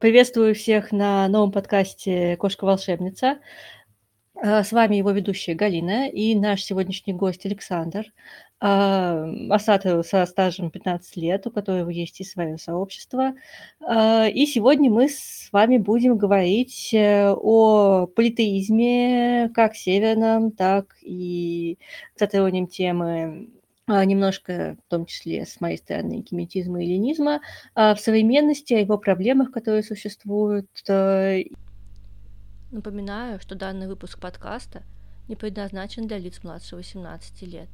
Приветствую всех на новом подкасте «Кошка-волшебница». А, с вами его ведущая Галина и наш сегодняшний гость Александр, а, со стажем 15 лет, у которого есть и свое сообщество. А, и сегодня мы с вами будем говорить э, о политеизме как северном, так и затронем темы немножко, в том числе с моей стороны, геметизма и ленизма, а, в современности, о его проблемах, которые существуют. Э, Напоминаю, что данный выпуск подкаста не предназначен для лиц младше 18 лет.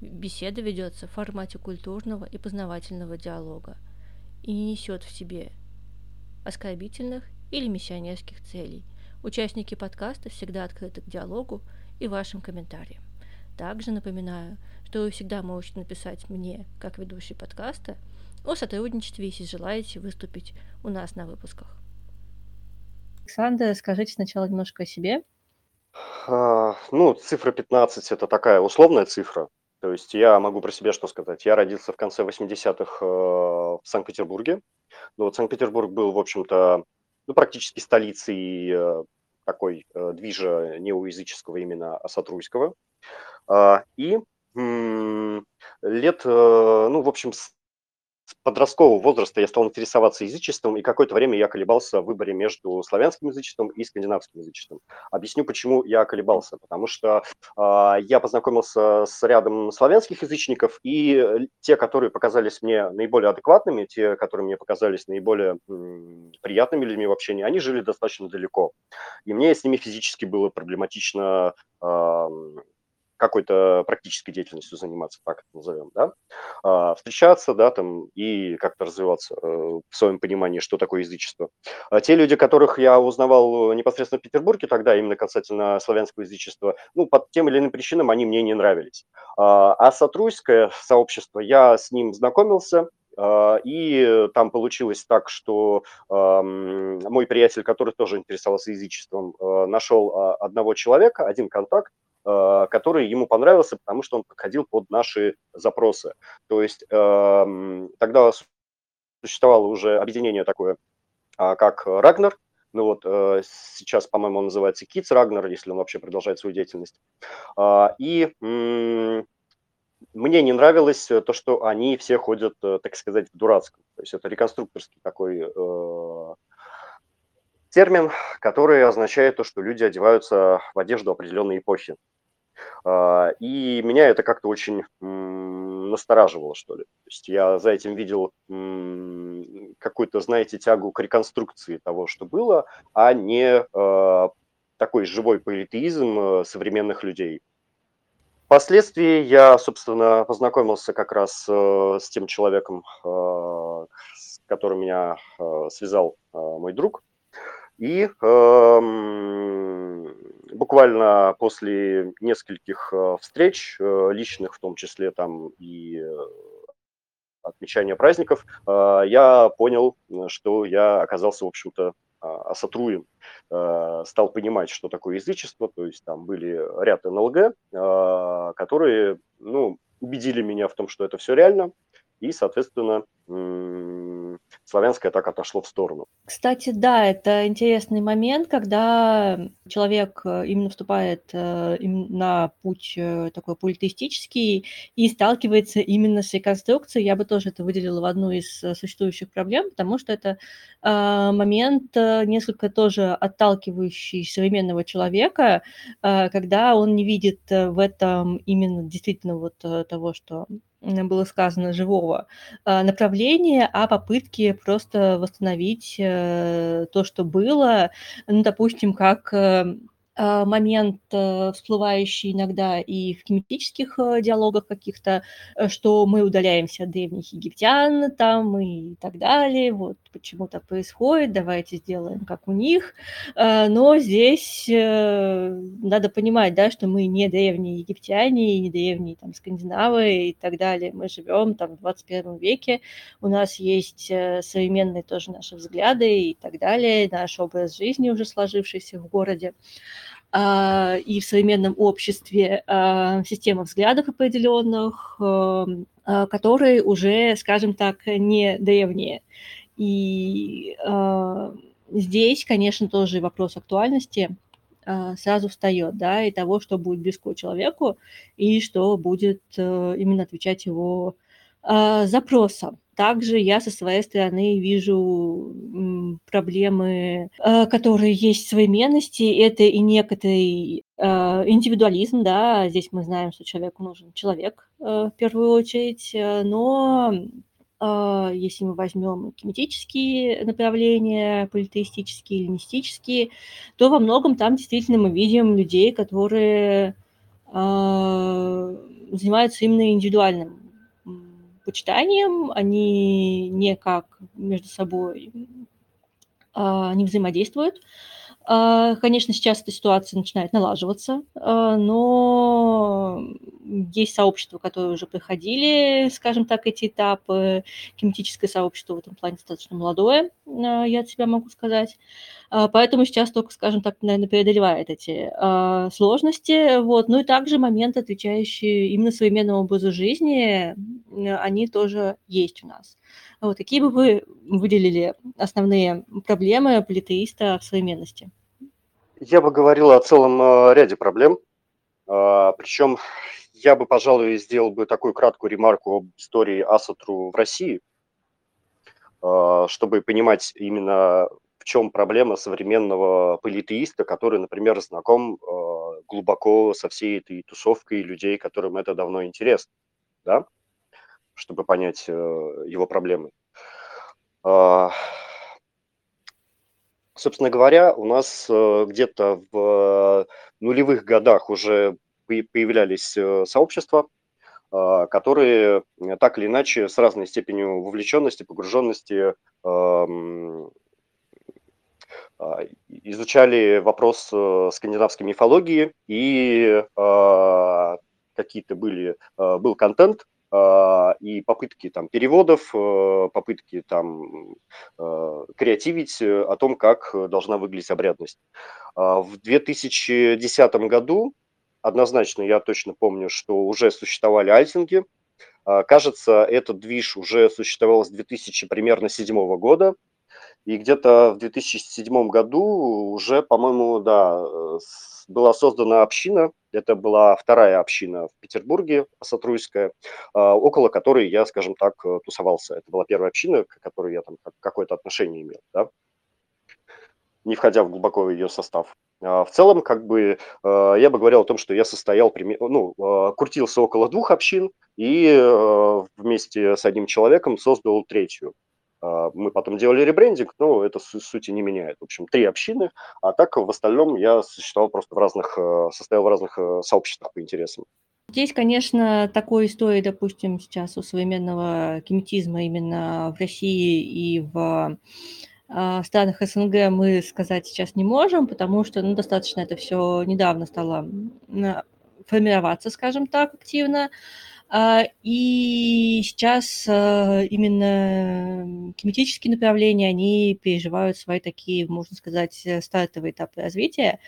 Беседа ведется в формате культурного и познавательного диалога и не несет в себе оскорбительных или миссионерских целей. Участники подкаста всегда открыты к диалогу и вашим комментариям. Также напоминаю, вы всегда можете написать мне, как ведущий подкаста, о сотрудничестве, если желаете выступить у нас на выпусках. Александр, скажите сначала немножко о себе. А, ну, цифра 15 – это такая условная цифра. То есть я могу про себя что сказать. Я родился в конце 80-х э, в Санкт-Петербурге. Ну, вот Санкт-Петербург был, в общем-то, ну, практически столицей э, такой э, движа неоязыческого именно Асатруйского. А, и лет, э, ну, в общем, с подросткового возраста я стал интересоваться язычеством, и какое-то время я колебался в выборе между славянским язычеством и скандинавским язычеством. Объясню, почему я колебался. Потому что э, я познакомился с рядом славянских язычников, и те, которые показались мне наиболее адекватными, те, которые мне показались наиболее м, приятными людьми в общении, они жили достаточно далеко. И мне с ними физически было проблематично э, какой-то практической деятельностью заниматься, так это назовем, да, а, встречаться, да, там, и как-то развиваться э, в своем понимании, что такое язычество. А те люди, которых я узнавал непосредственно в Петербурге тогда, именно касательно славянского язычества, ну, по тем или иным причинам они мне не нравились. А, а сообщество, я с ним знакомился, а, и там получилось так, что мой приятель, который тоже интересовался язычеством, нашел одного человека, один контакт, Э, который ему понравился, потому что он подходил под наши запросы. То есть эм, тогда существовало уже объединение такое, а, как Рагнер, ну вот э, сейчас, по-моему, он называется Kids Рагнер, если он вообще продолжает свою деятельность. А, и мне не нравилось то, что они все ходят, э, так сказать, в дурацком. То есть это реконструкторский такой термин, который означает то, что люди одеваются в одежду определенной эпохи. А, и меня это как-то очень настораживало, что ли. То есть я за этим видел какую-то, знаете, тягу к реконструкции того, что было, а не а, такой живой политеизм э, современных людей. Впоследствии я, собственно, познакомился как раз э, с тем человеком, а, с которым меня связал мой друг. И эм, буквально после нескольких э, встреч, э, личных в том числе там и э, отмечания праздников, я понял, что я оказался, в общем-то, осотруем, стал понимать, что такое язычество, то есть там были ряд НЛГ, которые, ну, убедили меня в том, что это все реально, и, соответственно, славянское так отошло в сторону. Кстати, да, это интересный момент, когда человек э, именно вступает э, на путь э, такой политеистический и сталкивается именно с реконструкцией. Я бы тоже это выделила в одну из существующих проблем, потому что это момент несколько тоже отталкивающий современного человека, когда он не видит в этом именно действительно вот того, что было сказано, живого направления, а попытки просто восстановить э, то, что было, ну, допустим, как э, а, момент, э, всплывающий иногда и в кинетических э, диалогах каких-то, что мы удаляемся от древних египтян там и так далее, вот почему так происходит, давайте сделаем как у них. Но здесь надо понимать, да, что мы не древние египтяне, не древние там скандинавы и так далее. Мы живем там в 21 веке, у нас есть современные тоже наши взгляды и так далее, наш образ жизни уже сложившийся в городе. А, и в современном обществе а, система взглядов определенных, эм, а, которые уже, скажем так, не древние. И э, здесь, конечно, тоже вопрос актуальности э, сразу встает, да, и того, что будет близко человеку, и что будет э, именно отвечать его э, запросам. Также я со своей стороны вижу проблемы, э, которые есть в современности. Это и некоторый э, индивидуализм, да, здесь мы знаем, что человеку нужен человек э, в первую очередь, но если мы возьмем кинетические направления, политеистические, эллинистические, то во многом там действительно мы видим людей, которые занимаются именно индивидуальным почитанием, они никак между собой а, не взаимодействуют. А, конечно, сейчас эта ситуация начинает налаживаться, а, но есть сообщества, которые уже проходили, скажем так, эти этапы. Кинетическое сообщество в этом плане достаточно молодое, я от себя могу сказать. Поэтому сейчас только, скажем так, наверное, преодолевает эти сложности. Вот. Ну и также моменты, отвечающие именно современному образу жизни, они тоже есть у нас. Вот, какие бы вы выделили основные проблемы политеиста в современности? Я бы говорил о целом э, ряде проблем. А, Причем я бы, пожалуй, сделал бы такую краткую ремарку об истории Асатру в России, а, чтобы понимать именно в чем проблема современного политеиста, который, например, знаком э, глубоко со всей этой тусовкой людей, которым это давно интересно. Да? чтобы понять э, его проблемы. А, собственно говоря, у нас э, где-то в нулевых годах уже появлялись э, сообщества, а, которые так или иначе с разной степенью вовлеченности, погруженности а, изучали вопрос скандинавской мифологии и какие-то были, был контент, а, и попытки там переводов, э, попытки там э, креативить э, о том, как должна выглядеть обрядность. А, в 2010 году однозначно я точно помню, что уже существовали альтинги. А, кажется, этот движ уже существовал с 2000 примерно седьмого года. И где-то в 2007 году уже, по-моему, да, была создана община, это была вторая община в Петербурге, Сатруйская, а, около которой я, скажем так, тусовался. Это была первая община, к которой я там какое-то отношение имел, да? не входя в глубоко ее состав. А, в целом, как бы, э, я бы говорил о том, что я состоял, ну, э, крутился около двух общин и вместе с одним человеком создал третью. А, мы потом делали ребрендинг, но это сути не меняет. В общем, три общины, а так в остальном я существовал просто в разных, э, состоял в разных э, сообществах по интересам. Здесь, конечно, такой истории, допустим, сейчас у современного кинетизма именно в России и в а, странах СНГ мы сказать сейчас не можем, потому что ну, достаточно это все недавно стало формироваться, скажем так, активно. А, и сейчас а, именно кинетические направления, они переживают свои такие, можно сказать, стартовые этапы развития.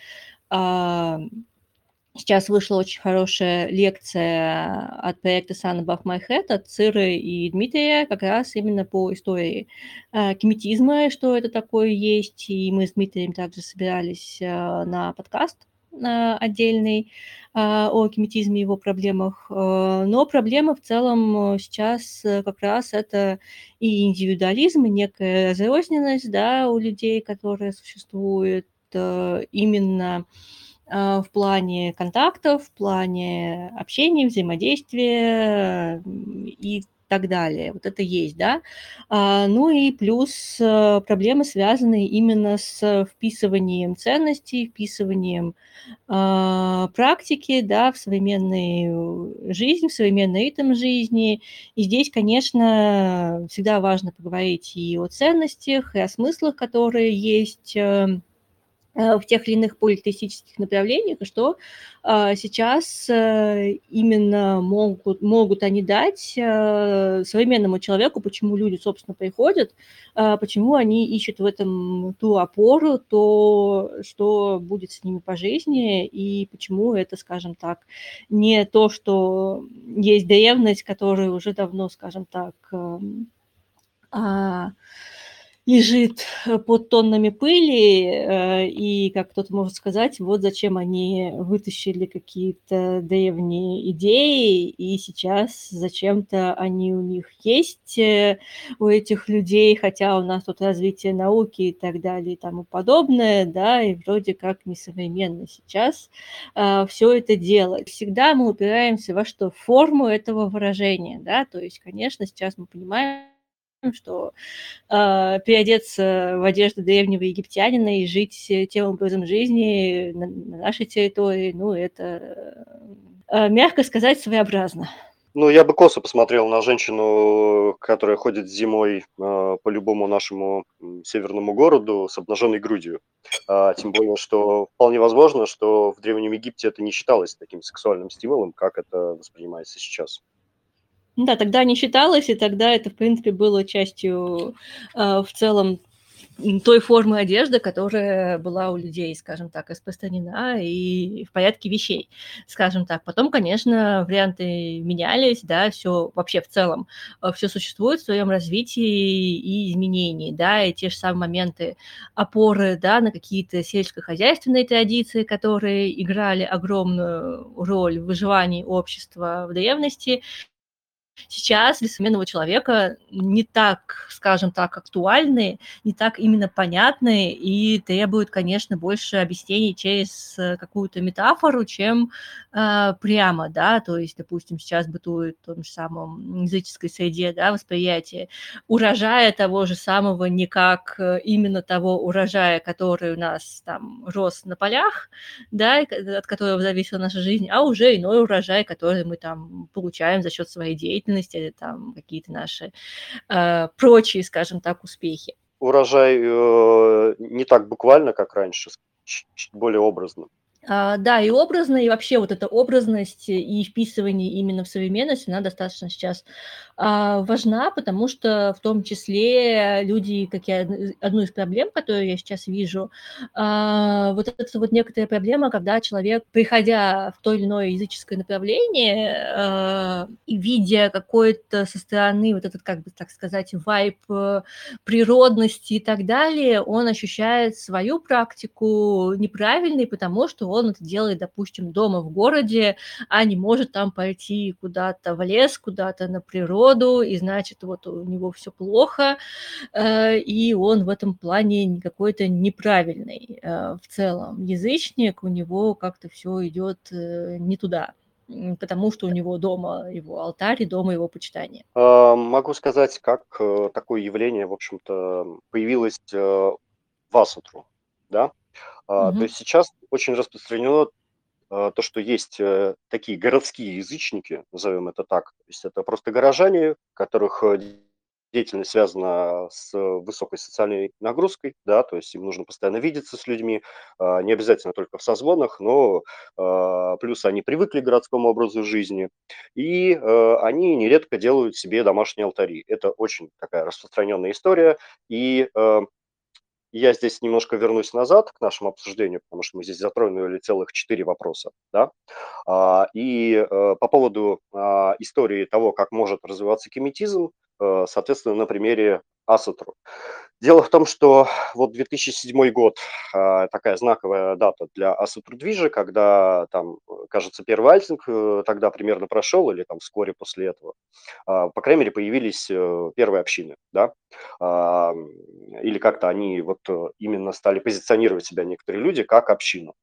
Сейчас вышла очень хорошая лекция от проекта Sun Above My Head от Циры и Дмитрия как раз именно по истории кинетизма, что это такое есть. И мы с Дмитрием также собирались на подкаст отдельный а, о геметизме и его проблемах. А, но проблема в целом сейчас э, как раз это и индивидуализм, и некая разрозненность да, у людей, которая существует э, именно в плане контактов, в плане общения, взаимодействия и так далее. Вот это есть, да. А, ну и плюс а, проблемы, связанные именно с вписыванием ценностей, вписыванием а, практики, да, в современную жизнь, в современный ритм жизни. И здесь, конечно, всегда важно поговорить и о ценностях, и о смыслах, которые есть эм, Э, в тех или иных политеистических направлениях, и что э, сейчас э, именно могут, могут они дать э, современному человеку, почему люди, собственно, приходят, э, почему они ищут в этом ту опору, то, что будет с ними по жизни, и почему это, скажем так, не то, что есть древность, которая уже давно, скажем так, э, э, лежит э, под тоннами пыли, э, и, как кто-то может сказать, вот зачем они вытащили какие-то древние идеи, и сейчас зачем-то они у них есть, э, у этих людей, хотя у нас тут развитие науки и так далее и тому подобное, да, и вроде как несовременно сейчас все это делать. Всегда мы упираемся во что? Форму этого выражения, да, то есть, конечно, сейчас мы понимаем, что э, переодеться в одежду древнего египтянина и жить тем образом жизни на, на нашей территории, ну, это, э, мягко сказать, своеобразно. Ну, я бы косо посмотрел на женщину, которая ходит зимой э, по любому нашему северному городу с обнаженной грудью. А, тем более, что вполне возможно, что в Древнем Египте это не считалось таким сексуальным стимулом, как это воспринимается сейчас. Да, тогда не считалось, и тогда это, в принципе, было частью э, в целом той формы одежды, которая была у людей, скажем так, распространена и в порядке вещей, скажем так. Потом, конечно, варианты менялись, да, все вообще в целом, э, все существует в своем развитии и изменении, да, и те же самые моменты опоры, да, на какие-то сельскохозяйственные традиции, которые играли огромную роль в выживании общества в древности, сейчас для современного человека не так, скажем так, актуальны, не так именно понятны и требуют, конечно, больше объяснений через э, какую-то метафору, чем э, прямо, да, то есть, допустим, сейчас бытует в том же самом языческой среде, да, восприятие урожая того же самого не как э, именно того урожая, который у нас там рос на полях, да, от которого зависела наша жизнь, а уже иной урожай, который мы там получаем за счет своей деятельности, деятельность или там какие-то наши э, прочие, скажем так, успехи. Урожай э, не так буквально, как раньше, чуть более образно. А, да, и образно, и вообще вот эта образность и вписывание именно в современность, она достаточно сейчас а, важна, потому что в том числе люди, как я, одну из проблем, которую я сейчас вижу, а, вот это вот некоторая проблема, когда человек, приходя в то или иное языческое направление и видя какой-то со стороны вот этот, как бы так сказать, вайп э, природности и так далее, он ощущает свою практику неправильной, потому что он это делает, допустим, дома в городе, а не может там пойти куда-то в лес, куда-то на природу, и значит, вот у него все плохо, э, и он в этом плане какой-то неправильный э, в целом. Язычник, у него как-то все идет э, не туда потому что у него дома его алтарь и дома его почитание. А, могу сказать, как такое явление, в общем-то, появилось в Асутру, да? А, то есть сейчас очень распространено а, то, что есть э, такие городские язычники, назовем это так. То есть это просто горожане, которых э, деятельность связана с высокой социальной нагрузкой, да, то есть им нужно постоянно видеться с людьми, а, не обязательно только в созвонах, но плюс они привыкли к городскому образу жизни, и э, они нередко делают себе домашние алтари. Это очень такая распространенная история, и я здесь немножко вернусь назад к нашему обсуждению, потому что мы здесь затронули целых четыре вопроса. Да? А, и э, по поводу а, истории того, как может развиваться кеметизм, э, соответственно, на примере Асатру. Дело в том, что вот 2007 год а, такая знаковая дата для Асатру-движа, когда там, кажется, первый альтинг э, тогда примерно прошел, или там вскоре после этого. А, по крайней мере, появились э, первые общины, да, а, или как-то они вот э, именно стали позиционировать себя некоторые люди как общину.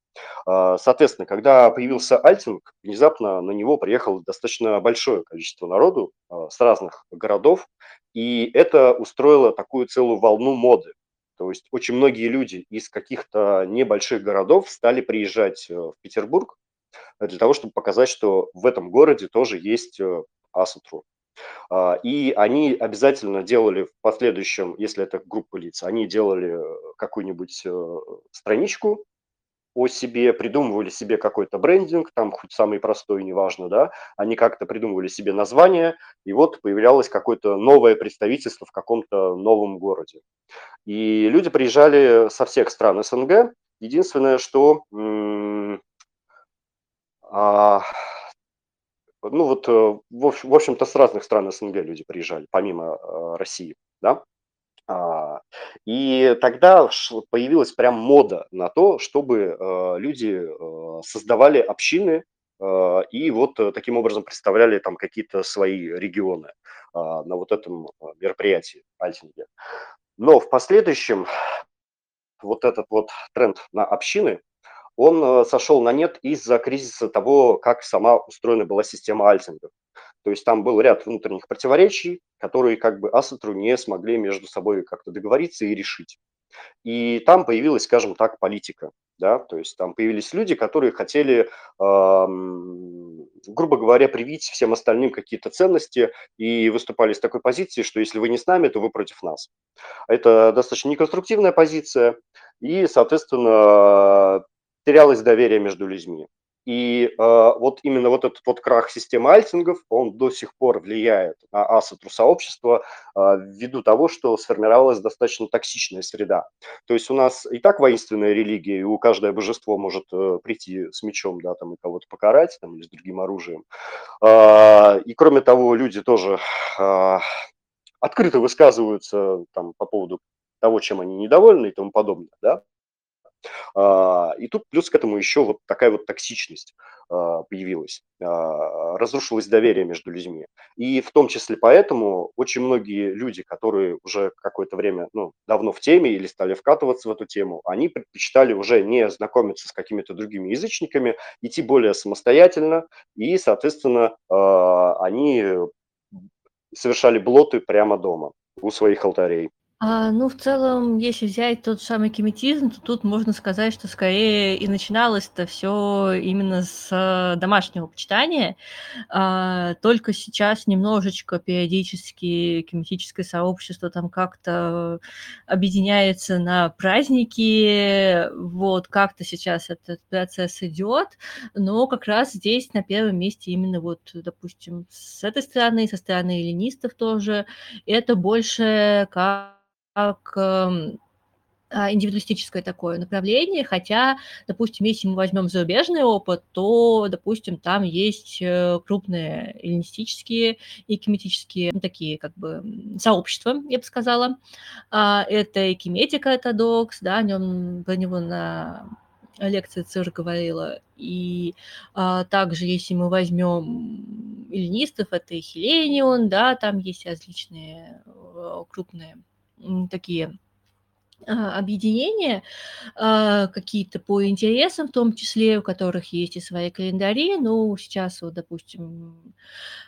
Соответственно, когда появился альтинг, внезапно на него приехало достаточно большое количество народу с разных городов, и это устроило такую целую волну моды. То есть очень многие люди из каких-то небольших городов стали приезжать э, в Петербург для того, чтобы показать, что в этом городе тоже есть э, Асутру. А, и они обязательно делали в последующем, если это группа лиц, они делали э, какую-нибудь страничку о себе, придумывали себе какой-то брендинг, там хоть самый простой, неважно, да, они как-то придумывали себе название, и вот появлялось какое-то новое представительство в каком-то новом городе. И люди приезжали со всех стран СНГ. Единственное, что а, ну вот, э, в общем-то, с разных стран СНГ люди приезжали, помимо э, России, да. А, и тогда появилась прям мода на то, чтобы э, люди э, создавали общины э, и вот таким образом представляли там какие-то свои регионы а, на вот этом мероприятии Альтинге. Но в последующем вот этот вот тренд на общины, он сошел на нет из-за кризиса того, как сама устроена была система альтингов. То есть там был ряд внутренних противоречий, которые как бы Асатру не смогли между собой как-то договориться и решить. И там появилась, скажем так, политика. Да? То есть там появились люди, которые хотели, эм, грубо говоря, привить всем остальным какие-то ценности и выступали с такой позиции, что если вы не с нами, то вы против нас. Это достаточно неконструктивная позиция, и, соответственно, терялось доверие между людьми. И э, вот именно вот этот вот крах системы альтингов, он до сих пор влияет на асатру сообщество э, ввиду того, что сформировалась достаточно токсичная среда. То есть у нас и так воинственная религия, и у каждое божество может э, прийти с мечом, да, там, и кого-то покарать, там, или с другим оружием. Э, и кроме того, люди тоже э, открыто высказываются там по поводу того, чем они недовольны и тому подобное, да. А, и тут плюс к этому еще вот такая вот токсичность а, появилась, а, разрушилось доверие между людьми. И в том числе поэтому очень многие люди, которые уже какое-то время, ну, давно в теме или стали вкатываться в эту тему, они предпочитали уже не знакомиться с какими-то другими язычниками, идти более самостоятельно, и, соответственно, они совершали блоты прямо дома у своих алтарей. А, ну, в целом, если взять тот самый кеметизм, то тут можно сказать, что скорее и начиналось это все именно с э, домашнего почитания. А, только сейчас немножечко периодически кеметическое сообщество там как-то объединяется на праздники, вот, как-то сейчас этот процесс идет, но как раз здесь на первом месте именно вот, допустим, с этой стороны, со стороны эллинистов тоже, это больше как как эм, а, индивидуалистическое такое направление, хотя, допустим, если мы возьмем зарубежный опыт, то, допустим, там есть э, крупные эллинистические и кеметические ну, такие как бы сообщества, я бы сказала. А, это экиметика ортодокс, да, о нем, про него на лекции ЦИР говорила. И а, также, если мы возьмем эллинистов, это и Хеленион, да, там есть различные э, крупные такие а, объединения а, какие-то по интересам, в том числе, у которых есть и свои календари. Ну, сейчас, вот, допустим,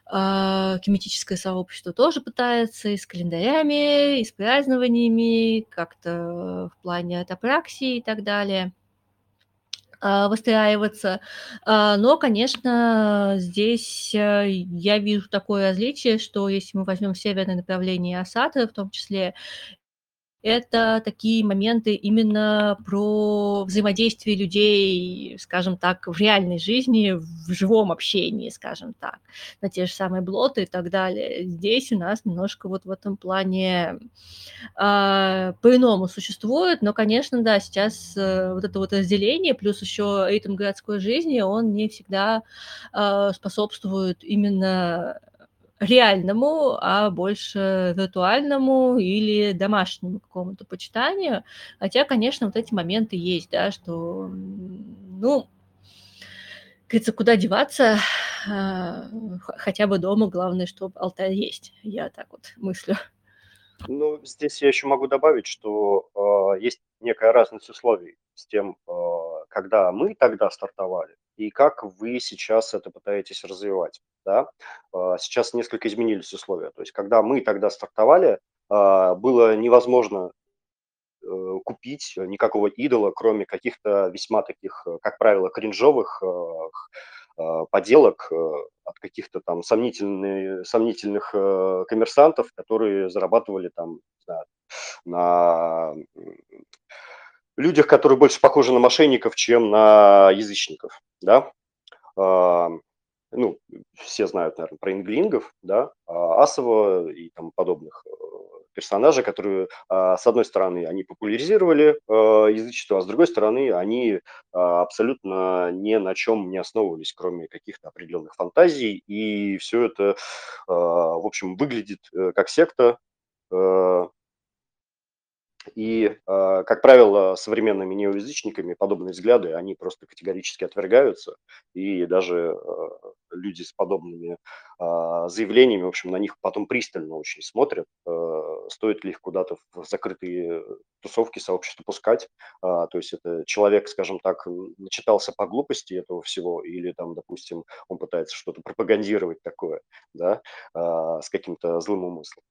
а, кеметическое сообщество тоже пытается и с календарями, и с празднованиями, как-то в плане атопраксии и так далее – выстраиваться. А, но, конечно, здесь э, я вижу такое различие, что если мы возьмем северное направление Осады, в том числе это такие моменты именно про взаимодействие людей, скажем так, в реальной жизни, в живом общении, скажем так, на те же самые блоты и так далее. Здесь у нас немножко вот в этом плане э, по-иному существует, но, конечно, да, сейчас э, вот это вот разделение, плюс еще ритм городской жизни, он не всегда э, способствует именно реальному, а больше виртуальному или домашнему какому-то почитанию. Хотя, конечно, вот эти моменты есть, да, что, ну, говорится, куда деваться, а, хотя бы дома, главное, чтобы алтарь есть. Я так вот мыслю. Ну, здесь я еще могу добавить, что э, есть некая разность условий с тем, э, когда мы тогда стартовали, и как вы сейчас это пытаетесь развивать. Да? А, сейчас несколько изменились условия. То есть, когда мы тогда стартовали, а, было невозможно э, купить никакого идола, кроме каких-то весьма таких, как правило, кринжовых а, поделок э, от каких-то там сомнительных, сомнительных э, коммерсантов, которые зарабатывали там на людях, которые больше похожи на мошенников, чем на язычников, да. А, ну, все знают, наверное, про инглингов, да, а Асова и тому подобных э, персонажей, которые, а, с одной стороны, они популяризировали э, язычество, а с другой стороны, они абсолютно ни на чем не основывались, кроме каких-то определенных фантазий, и все это, в общем, выглядит э, как секта, И, э, как правило, современными неоязычниками подобные взгляды, они просто категорически отвергаются, и даже э, люди с подобными а, заявлениями, в общем, на них потом пристально очень смотрят, стоит ли их куда-то в закрытые тусовки, сообщества пускать, а, то есть это человек, скажем так, начитался по глупости этого всего, или там, допустим, он пытается что-то пропагандировать такое, да, а, с каким-то злым умыслом.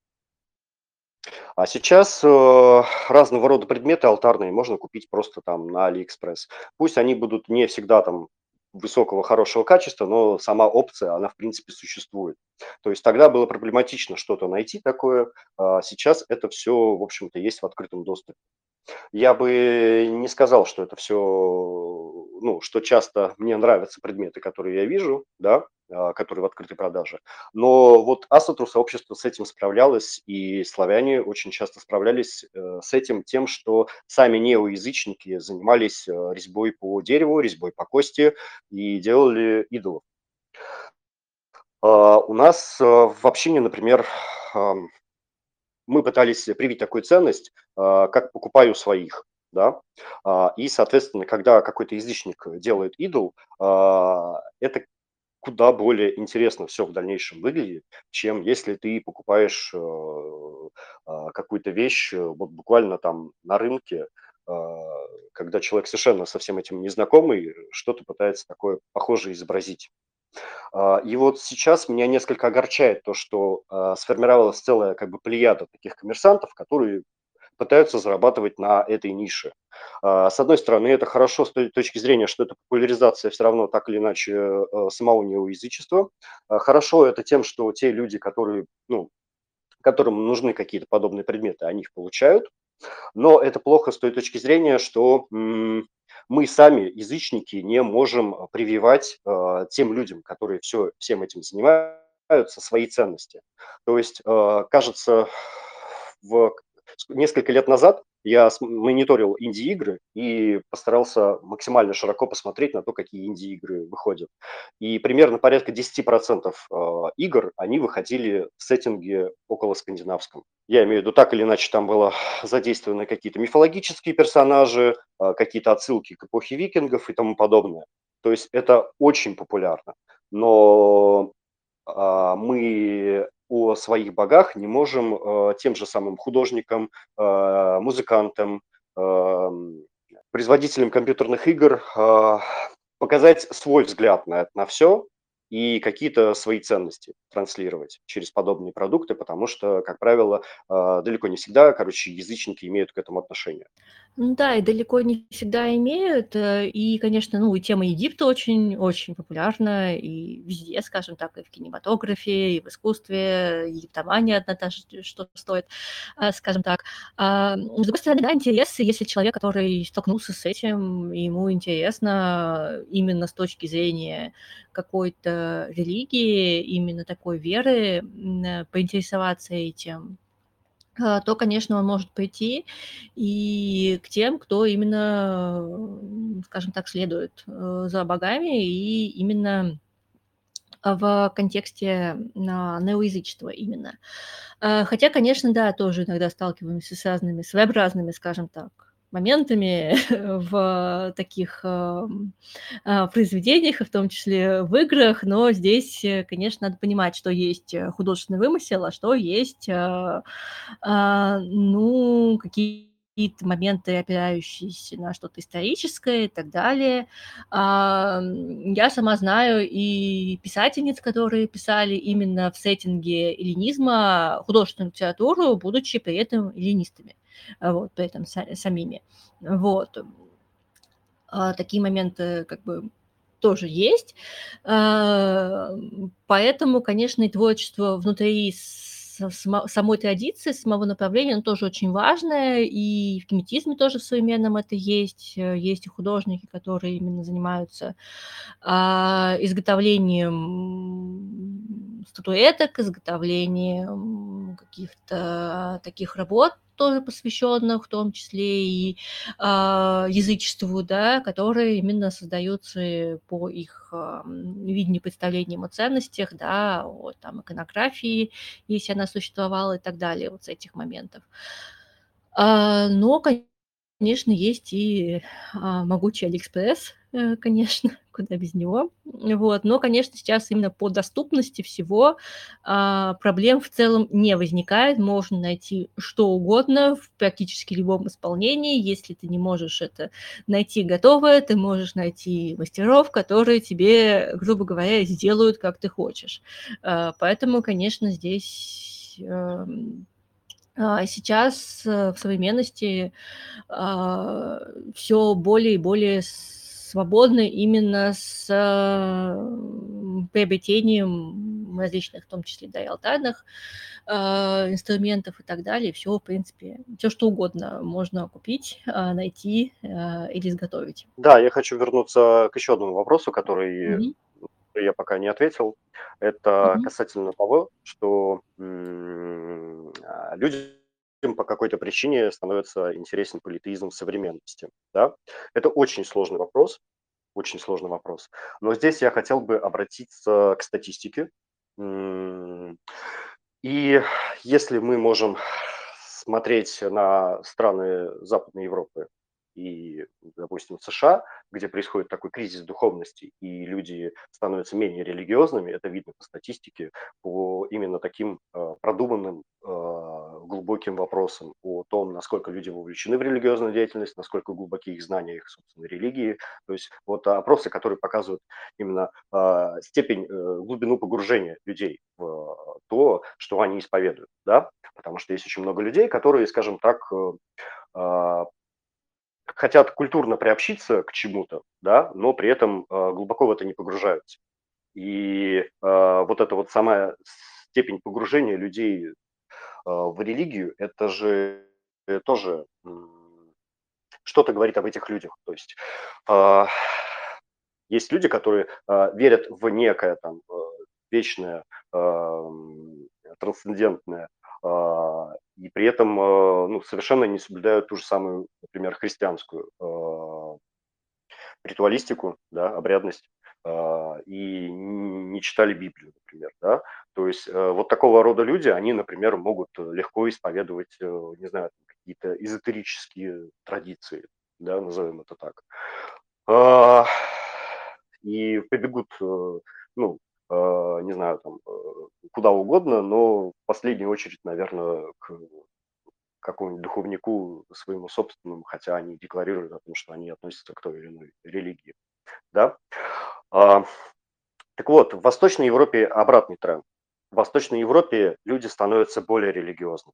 А сейчас э, разного рода предметы алтарные можно купить просто там на Алиэкспресс. Пусть они будут не всегда там высокого, хорошего качества, но сама опция, она в принципе существует. То есть тогда было проблематично что-то найти такое, а сейчас это все, в общем-то, есть в открытом доступе. Я бы не сказал, что это все, ну, что часто мне нравятся предметы, которые я вижу, да, а, которые в открытой продаже. Но вот Асатру сообщество с этим справлялось, и славяне очень часто справлялись э, с этим тем, что сами неоязычники занимались э, резьбой по дереву, резьбой по кости и делали идолов. А, у нас э, в общине, например, мы пытались привить такую ценность, а, как покупаю своих, да, и, соответственно, когда какой-то язычник делает идол, это куда более интересно все в дальнейшем выглядит, чем если ты покупаешь э, какую-то вещь э, вот буквально там на рынке, когда человек совершенно со всем этим незнакомый, что-то пытается такое похожее изобразить. А, и вот сейчас меня несколько огорчает то, что а, сформировалась целая как бы плеяда таких коммерсантов, которые пытаются зарабатывать на этой нише. А, с одной стороны, это хорошо с точки зрения, что это популяризация все равно так или иначе э, самого неоязычества. Хорошо это тем, что те люди, которые, ну, которым нужны какие-то подобные предметы, они их получают. Но это плохо с той точки зрения, что мы сами, язычники, не можем прививать э, тем людям, которые все, всем этим занимаются, свои ценности. То есть, э, кажется, в несколько лет назад я мониторил инди-игры и постарался максимально широко посмотреть на то, какие инди-игры выходят. И примерно порядка 10% э, игр, они выходили в сеттинге около скандинавском. Я имею в виду, так или иначе, там было задействованы какие-то мифологические персонажи, э, какие-то отсылки к эпохе викингов и тому подобное. То есть это очень популярно. Но а, мы о своих богах не можем э, тем же самым художникам, э, музыкантам, э, производителям компьютерных игр показать свой взгляд на, на все, и какие-то свои ценности транслировать через подобные продукты, потому что, как правило, а, далеко не всегда, короче, язычники имеют к этому отношение. Ну да, и далеко не всегда имеют. Э, и, конечно, ну, и тема Египта очень-очень популярна и везде, скажем так, и в кинематографе, и в искусстве, египтомания одна та же, что стоит, а, скажем так. А, с другой стороны, да, интерес, если человек, который столкнулся с этим, ему интересно именно с точки зрения какой-то религии, именно такой веры, э, поинтересоваться этим, а, то, конечно, он может пойти и к тем, кто именно, скажем так, следует э, за богами и именно в контексте неоязычества именно. А, хотя, конечно, да, тоже иногда сталкиваемся с разными своеобразными, скажем так, моментами в таких а, произведениях, в том числе в играх, но здесь, э, конечно, надо понимать, что есть э, художественный вымысел, а что есть, а, а, ну, какие какие-то моменты, опирающиеся на что-то историческое и так далее. Я сама знаю и писательниц, которые писали именно в сеттинге эллинизма художественную литературу, будучи при этом эллинистами. А, вот, при этом самими. Вот. А, такие моменты как бы тоже есть. А, поэтому, конечно, и творчество внутри самой традиции, самого направления, оно тоже очень важное, и в геметизме тоже в современном это есть. Есть и художники, которые именно занимаются изготовлением статуэток, изготовлением каких-то таких работ, тоже посвященных, в том числе и э, язычеству, да, которые именно создаются по их э, видению, представлениям о ценностях, да, вот там иконографии, если она существовала и так далее, вот с этих моментов. А, но, конечно, есть и, а, могучий Алиэкспресс, э, конечно, куда без него. Вот, но, конечно, сейчас именно по доступности всего, а, проблем в целом не возникает. Можно найти что угодно в практически любом исполнении. Если ты не можешь это найти готовое, ты можешь найти мастеров, которые тебе, грубо говоря, сделают, как ты хочешь. А, поэтому, конечно, здесь, эм, сейчас, э, в современности, а, всё более и более свободно именно с, приобретением различных, в том числе, да, и алтарных, а, инструментов и так далее. Всё, в принципе, всё что угодно можно купить, а, найти, а, или изготовить. Да, я хочу вернуться к ещё одному вопросу, который Я пока не ответил. Это Мгм. касательно того, что, а, людям по какой-то причине становится интересен политеизм в современности, да. Это очень сложный вопрос, очень сложный вопрос. Но здесь я хотел бы обратиться к статистике. И если мы можем смотреть на страны Западной Европы и, допустим, США, где происходит такой кризис духовности и люди становятся менее религиозными, это видно по статистике, по именно таким, а, продуманным, а, глубоким вопросам о том, насколько люди вовлечены в религиозную деятельность, насколько глубоки их знания их собственной религии. То есть вот опросы, которые показывают именно, а, степень, э, глубину погружения людей в то, что они исповедуют, да. Потому что есть очень много людей, которые, скажем так, э, хотят культурно приобщиться к чему-то, да, но при этом, а, глубоко в это не погружаются. И, а, вот эта вот самая степень погружения людей, а, в религию- это же тоже, что-то говорит об этих людях. То есть, есть люди, которые, верят в некое там, э, вечное, трансцендентное, и при этом, а, ну, совершенно не соблюдают ту же самую, например, христианскую, а, ритуалистику, да, обрядность, а, и не читали Библию, например, да. То есть, э, вот такого рода люди, они, например, могут легко исповедовать, э, не знаю, какие-то эзотерические традиции, да, назовем это так. А, и побегут, э, ну, а, не знаю, там, э, куда угодно, но в последнюю очередь, наверно, к какому-нибудь духовнику своему собственному, хотя они декларируют о том, что они относятся к той или иной религии, да. А, так вот, в Восточной Европе обратный тренд. В Восточной Европе люди становятся более религиозны.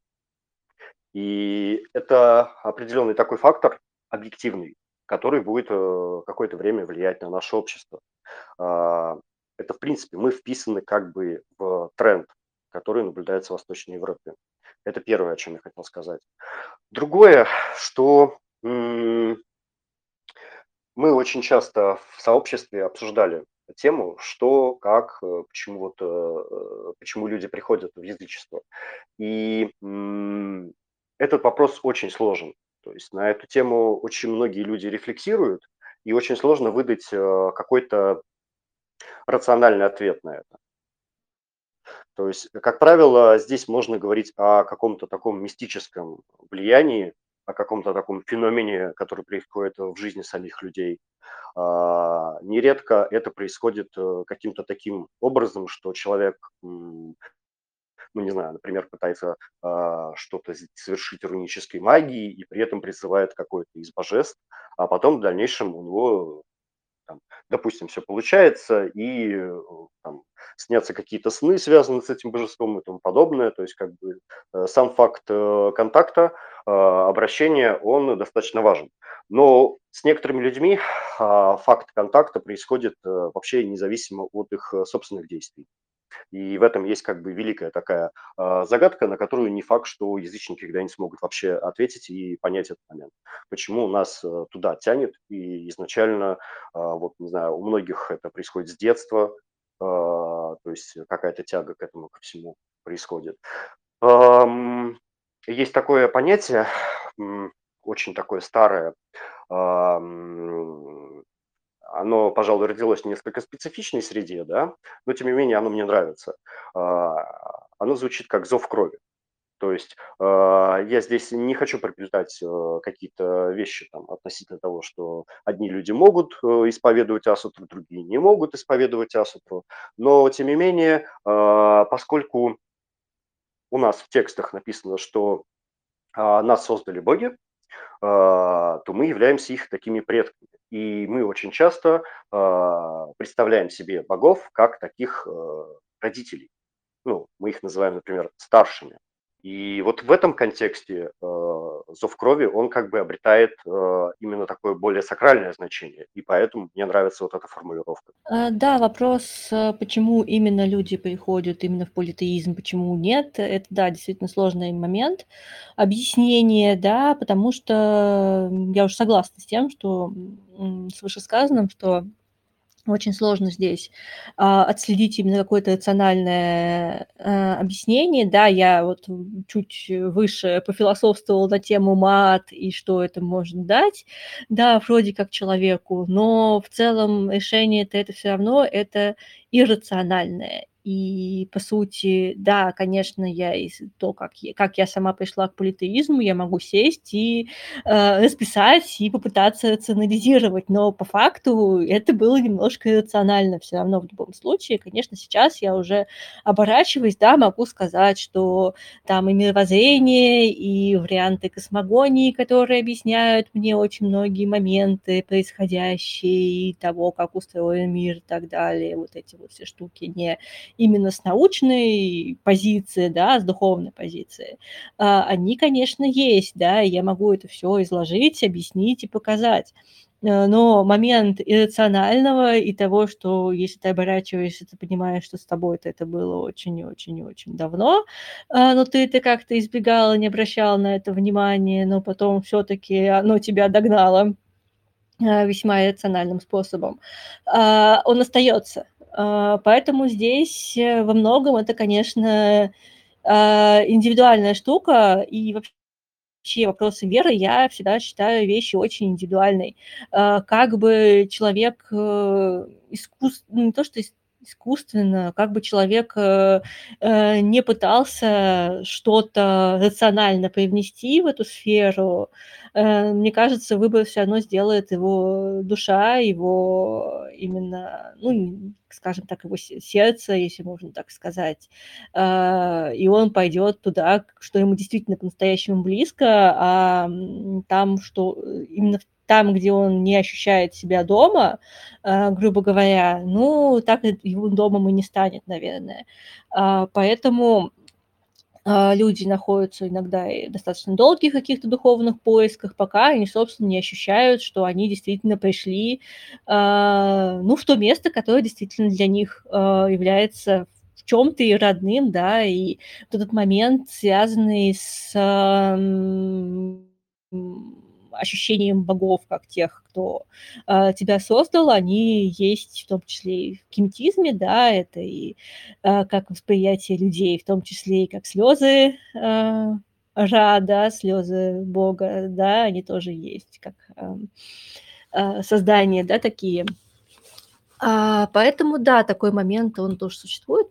И это определенный такой фактор объективный, который будет, э, какое-то время влиять на наше общество. Это, в принципе, мы вписаны как бы в тренд, который наблюдается в Восточной Европе. Это первое, о чём я хотел сказать. Другое, что, мы очень часто в сообществе обсуждали тему, что, как, э, почему вот, э, почему люди приходят в язычество. И, этот вопрос очень сложен. То есть на эту тему очень многие люди рефлексируют, и очень сложно выдать, э, какой-то рациональный ответ на это. То есть, как правило, здесь можно говорить о каком-то таком мистическом влиянии, о каком-то таком феномене, который происходит в жизни самих людей. А, нередко это происходит, э, каким-то таким образом, что человек, ну, не знаю, например, пытается, а, что-то совершить рунической магией и при этом призывает какое-то из божеств, а потом в дальнейшем у него там, допустим, всё получается, и, э, там снятся какие-то сны, связанные с этим божеством и тому подобное. То есть как бы, э, сам факт, э, контакта, обращения, он достаточно важен. Но с некоторыми людьми, а, факт контакта происходит, вообще независимо от их собственных действий. И в этом есть как бы великая такая, а, загадка, на которую не факт, что язычники когда-нибудь смогут вообще ответить и понять этот момент. Почему нас, э, туда тянет, и изначально, а, вот не знаю, у многих это происходит с детства, а, то есть какая-то тяга к этому ко всему происходит. Есть такое понятие, очень такое старое, оно, пожалуй, родилось в несколько специфичной среде, да, но тем не менее оно мне нравится. А, оно звучит как зов крови. То есть э, я здесь не хочу приплетать э, какие-то вещи там, относительно того, что одни люди могут э, исповедовать асутру, другие не могут исповедовать асутру. Но, тем не менее, э, поскольку у нас в текстах написано, что нас создали боги, то мы являемся их такими предками. И мы очень часто э, представляем себе богов как таких э, родителей. Ну, мы их называем, например, старшими. И вот в этом контексте э, зов крови, он как бы обретает э, именно такое более сакральное значение, и поэтому мне нравится вот эта формулировка. А, да, вопрос, э, почему именно люди приходят именно в политеизм, почему нет, это, да, действительно сложный момент. Объяснение, да, потому что я уже согласна с тем, что с вышесказанным, что очень сложно здесь а, отследить именно какое-то рациональное а, объяснение. Да, я вот чуть выше пофилософствовала на тему мат и что это может дать, да, вроде как человеку, но в целом решение-то это все равно это иррациональное. И, по сути, да, конечно, я из то, как я, как я сама пришла к политеизму, я могу сесть и э, расписать и попытаться рационализировать, но по факту это было немножко иррационально все равно в любом случае. Конечно, сейчас я уже оборачиваясь, да, могу сказать, что там и мировоззрение, и варианты космогонии, которые объясняют мне очень многие моменты происходящие, и того, как устроен мир и так далее, вот эти вот все штуки не именно с научной позиции, да, с духовной позиции, а, они, конечно, есть, да, я могу это все изложить, объяснить и показать. Э, но момент иррационального и того, что если ты оборачиваешься, ты понимаешь, что с тобой-то это было очень-очень-очень давно, а, но ты это как-то избегала, не обращала на это внимания, но потом все-таки оно тебя догнало а, весьма иррациональным способом, он остается. А, поэтому здесь э, во многом это, конечно, а, индивидуальная штука, и вообще вопросы веры я всегда считаю вещи очень индивидуальной. А, как бы человек э, искусственно, не то что искусственно, как бы человек э, не пытался что-то рационально привнести в эту сферу, мне кажется, выбор все равно сделает его душа, его именно, ну, скажем так, его сердце, если можно так сказать, а, и он пойдет туда, что ему действительно по-настоящему близко, а там, что э, именно там, где он не ощущает себя дома, а, грубо говоря, ну, так его домом и не станет, наверное. А, поэтому а, люди находятся иногда и достаточно долгих каких-то духовных поисках, пока они, собственно, не ощущают, что они действительно пришли, ну, в то место, которое действительно для них является в чем-то и родным, да, и вот этот момент, связанный с ощущением богов, как тех, кто э, тебя создал, они есть в том числе и в кинетизме, да, это и э, как восприятие людей, в том числе и как слезы э, Ра, да, слезы Бога, да, они тоже есть, как э, э, создания, да, такие. А, поэтому, да, такой момент, он тоже существует.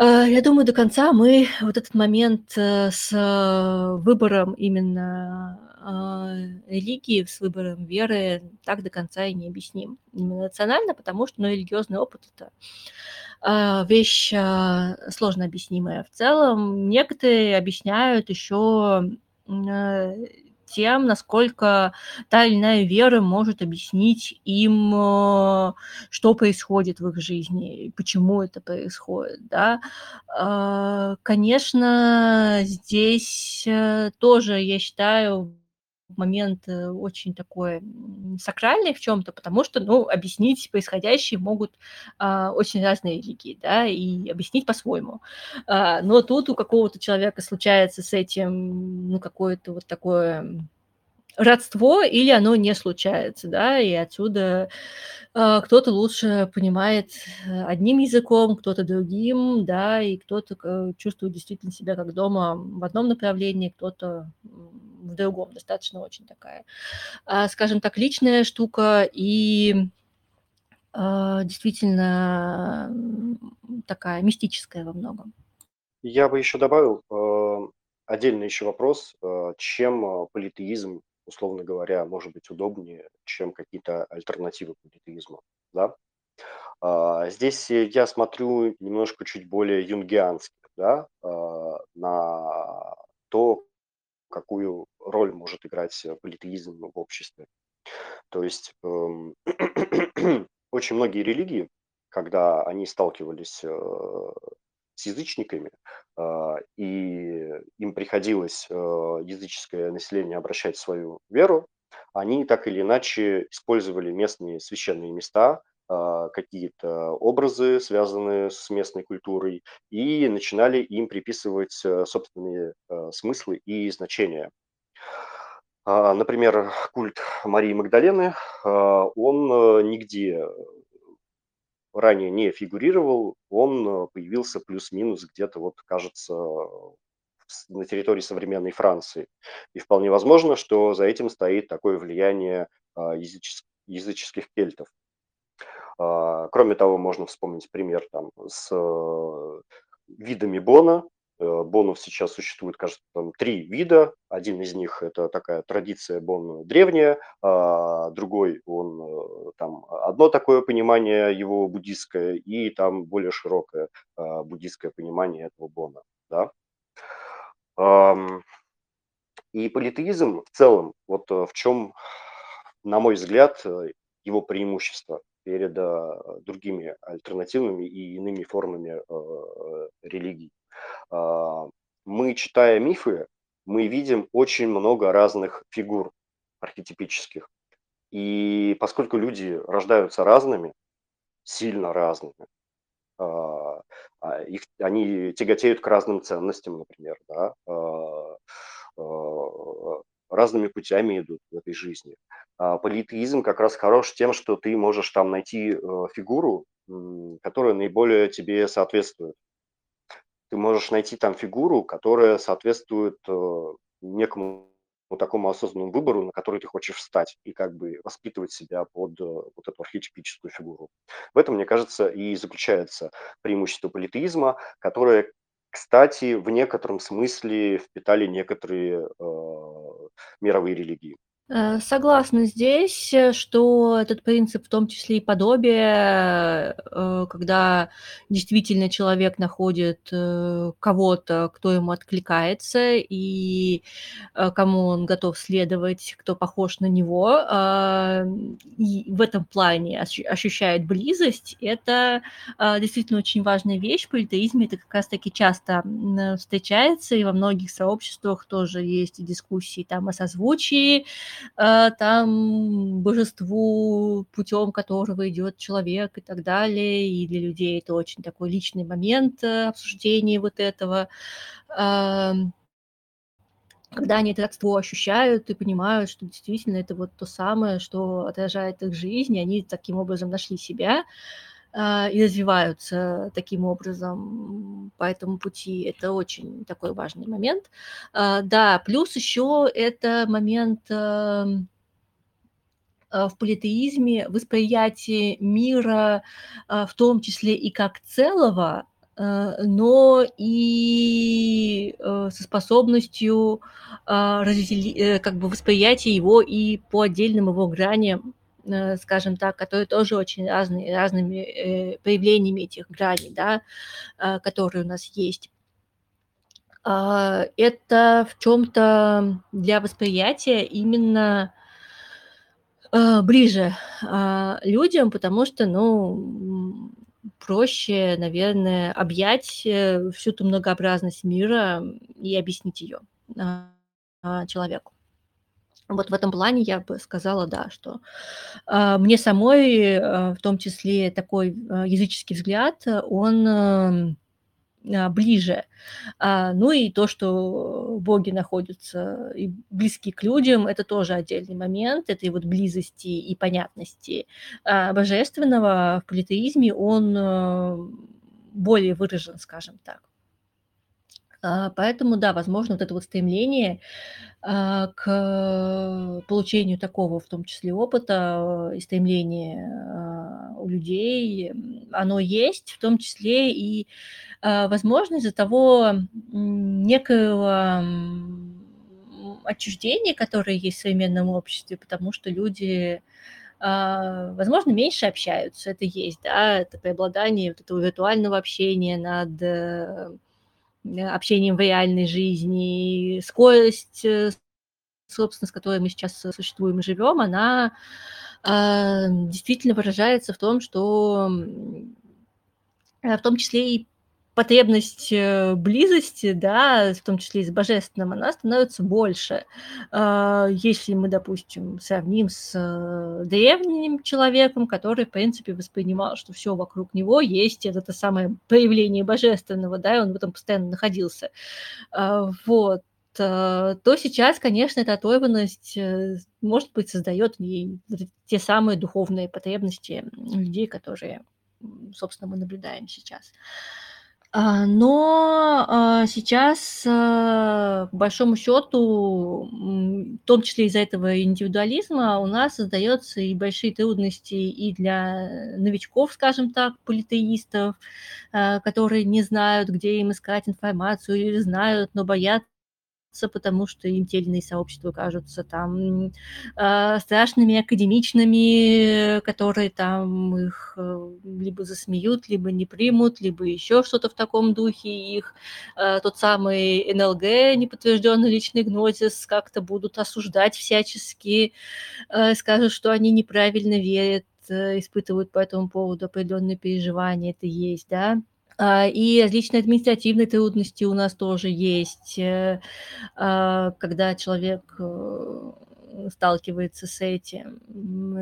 Я думаю, до конца мы вот этот момент с выбором именно религии с выбором веры так до конца и не объясним. Национально, потому что ну, религиозный опыт – это а, вещь а, сложно объяснимая. В целом некоторые объясняют еще тем, насколько та или иная вера может объяснить им, что происходит в их жизни, почему это происходит. Да? Конечно, здесь э, тоже, я считаю, момент э, очень такой сакральный в чем-то, потому что, ну, объяснить происходящее могут а, очень разные религии, да, и объяснить по-своему. А, но тут у какого-то человека случается с этим, ну, какое-то вот такое родство или оно не случается, да, и отсюда э, кто-то лучше понимает одним языком, кто-то другим, да, и кто-то э, чувствует действительно себя как дома в одном направлении, кто-то в другом, достаточно очень такая, э, скажем так, личная штука и э, действительно такая мистическая во многом. Я бы еще добавил, э, отдельный еще вопрос, э, чем политеизм, условно говоря, может быть удобнее, чем какие-то альтернативы политеизму, да? А, здесь я смотрю немножко чуть более юнгиански, да, на то, какую роль может играть политеизм в обществе. То есть эм, очень многие религии, когда они сталкивались э, с язычниками, э, и им приходилось э, языческое население обращать свою веру, они так или иначе использовали местные священные места, э, какие-то образы, связанные с местной культурой, и начинали им приписывать э, собственные э, смыслы и значения. А, например, культ Марии Магдалены, а, он э, нигде ранее не фигурировал, он появился плюс-минус где-то, вот, кажется, на территории современной Франции. И вполне возможно, что за этим стоит такое влияние а, языческих кельтов. Кроме того, можно вспомнить пример там, с э, видами Бона, Э, бонов сейчас существует, кажется, там три вида. Один из них – это такая традиция бон древняя, а другой – он э, там одно такое понимание его буддистское, и там более широкое а, буддистское понимание этого бона. Да? И политеизм в целом, вот в чем, на мой взгляд, его преимущество перед другими альтернативными и иными формами религий. А, мы, читая мифы, мы видим очень много разных фигур архетипических. И поскольку люди рождаются разными, сильно разными, а, а, их, они тяготеют к разным ценностям, например, да, разными путями идут в этой жизни. Политеизм как раз хорош тем, что ты можешь там найти э, фигуру, которая наиболее тебе соответствует ты можешь найти там фигуру, которая соответствует э, некому такому осознанному выбору, на который ты хочешь встать, и как бы воспитывать себя под э, вот эту архетипическую фигуру. В этом, мне кажется, и заключается преимущество политеизма, которое, кстати, в некотором смысле впитали некоторые э, мировые религии. Э, согласна здесь, э, что этот принцип, в том числе и подобие, э, когда действительно человек находит кого-то, кто ему откликается, и кому он готов следовать, кто похож на него, а, и в этом плане ощущает близость, это действительно очень важная вещь. В политеизме это как раз-таки часто встречается, и во многих сообществах тоже есть дискуссии там о созвучии, там божеству, путем которого идет человек и так далее. И для людей это очень такой личный момент э, обсуждения вот этого. Когда они это родство ощущают и понимают, что действительно это вот то самое, что отражает их жизнь, и они таким образом нашли себя, и развиваются таким образом по этому пути. Это очень такой важный момент. А, да, плюс еще это момент эм, а, в политеизме восприятие мира, в том числе и как целого, но и э, со способностью э, как бы восприятия его и по отдельным его граням Э, скажем так, которые тоже очень разные, разными э, проявлениями этих граней, да, э, которые у нас есть. А, это в чем-то для восприятия именно ближе людям, потому что, ну, проще, наверное, объять всю ту многообразность мира и объяснить ее человеку. Вот в этом плане я бы сказала, да, что э, мне самой, э, в том числе такой э, языческий взгляд, он э, ближе. А, ну и то, что боги находятся и близки к людям, это тоже отдельный момент этой вот близости и понятности а, божественного в политеизме, он э, более выражен, скажем так. А, поэтому, да, возможно, вот это вот стремление а, к получению такого, в том числе, опыта и стремление а, у людей, оно есть, в том числе и, возможно, из-за того некоего отчуждения, которое есть в современном обществе, потому что люди, возможно, меньше общаются, это есть, да, это преобладание вот этого виртуального общения над э, общением в реальной жизни, скорость, э, собственно, с которой мы сейчас существуем и живем, она э, действительно выражается в том, что в том числе и потребность э, близости, да, в том числе и с божественным, она становится больше. А, если мы, допустим, сравним с э, древним человеком, который, в принципе, воспринимал, что все вокруг него есть это, самое проявление божественного, да, и он в этом постоянно находился. А, вот э, то сейчас, конечно, эта оторванность, может быть, создает те самые духовные потребности людей, которые, собственно, мы наблюдаем сейчас. А, но а, сейчас, а, по большому счету, в том числе из-за этого индивидуализма, у нас создаются и большие трудности и для новичков, скажем так, политеистов, которые не знают, где им искать информацию, или знают, но боятся потому что им те сообщества кажутся там э, страшными, академичными, которые там их э, либо засмеют, либо не примут, либо еще что-то в таком духе. Их э, тот самый НЛГ, неподтвержденный личный гнозис, как-то будут осуждать всячески, э, скажут, что они неправильно верят, э, испытывают по этому поводу определенные переживания, это есть, да. А, и различные административные трудности у нас тоже есть, э, а, когда человек э, сталкивается с этим.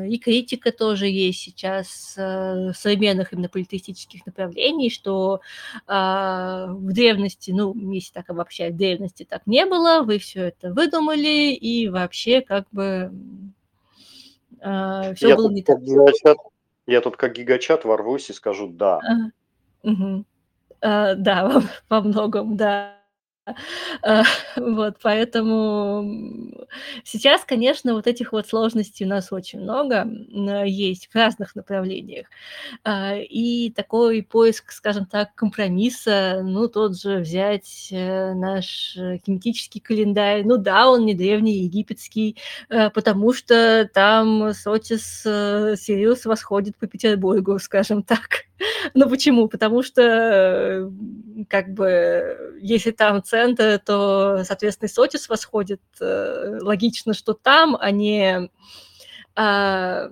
И критика тоже есть сейчас э, современных именно политических направлений, что а, в древности, ну, если так обобщать, в древности так не было, вы все это выдумали, и вообще как бы все было не так. Гигачат, я тут как гигачат ворвусь и скажу «да». Угу. Э, да, во во многом, да. Э, вот, поэтому сейчас, конечно, вот этих вот сложностей у нас очень много есть в разных направлениях. Э, и такой поиск, скажем так, компромисса, ну, тот же взять наш кинетический календарь. Ну да, он не древний египетский, потому что там Сотис Сириус восходит по Петербургу, скажем так. Ну почему? Потому что как бы если там центр, то, соответственно, Сотис восходит. Э, логично, что там, а не а,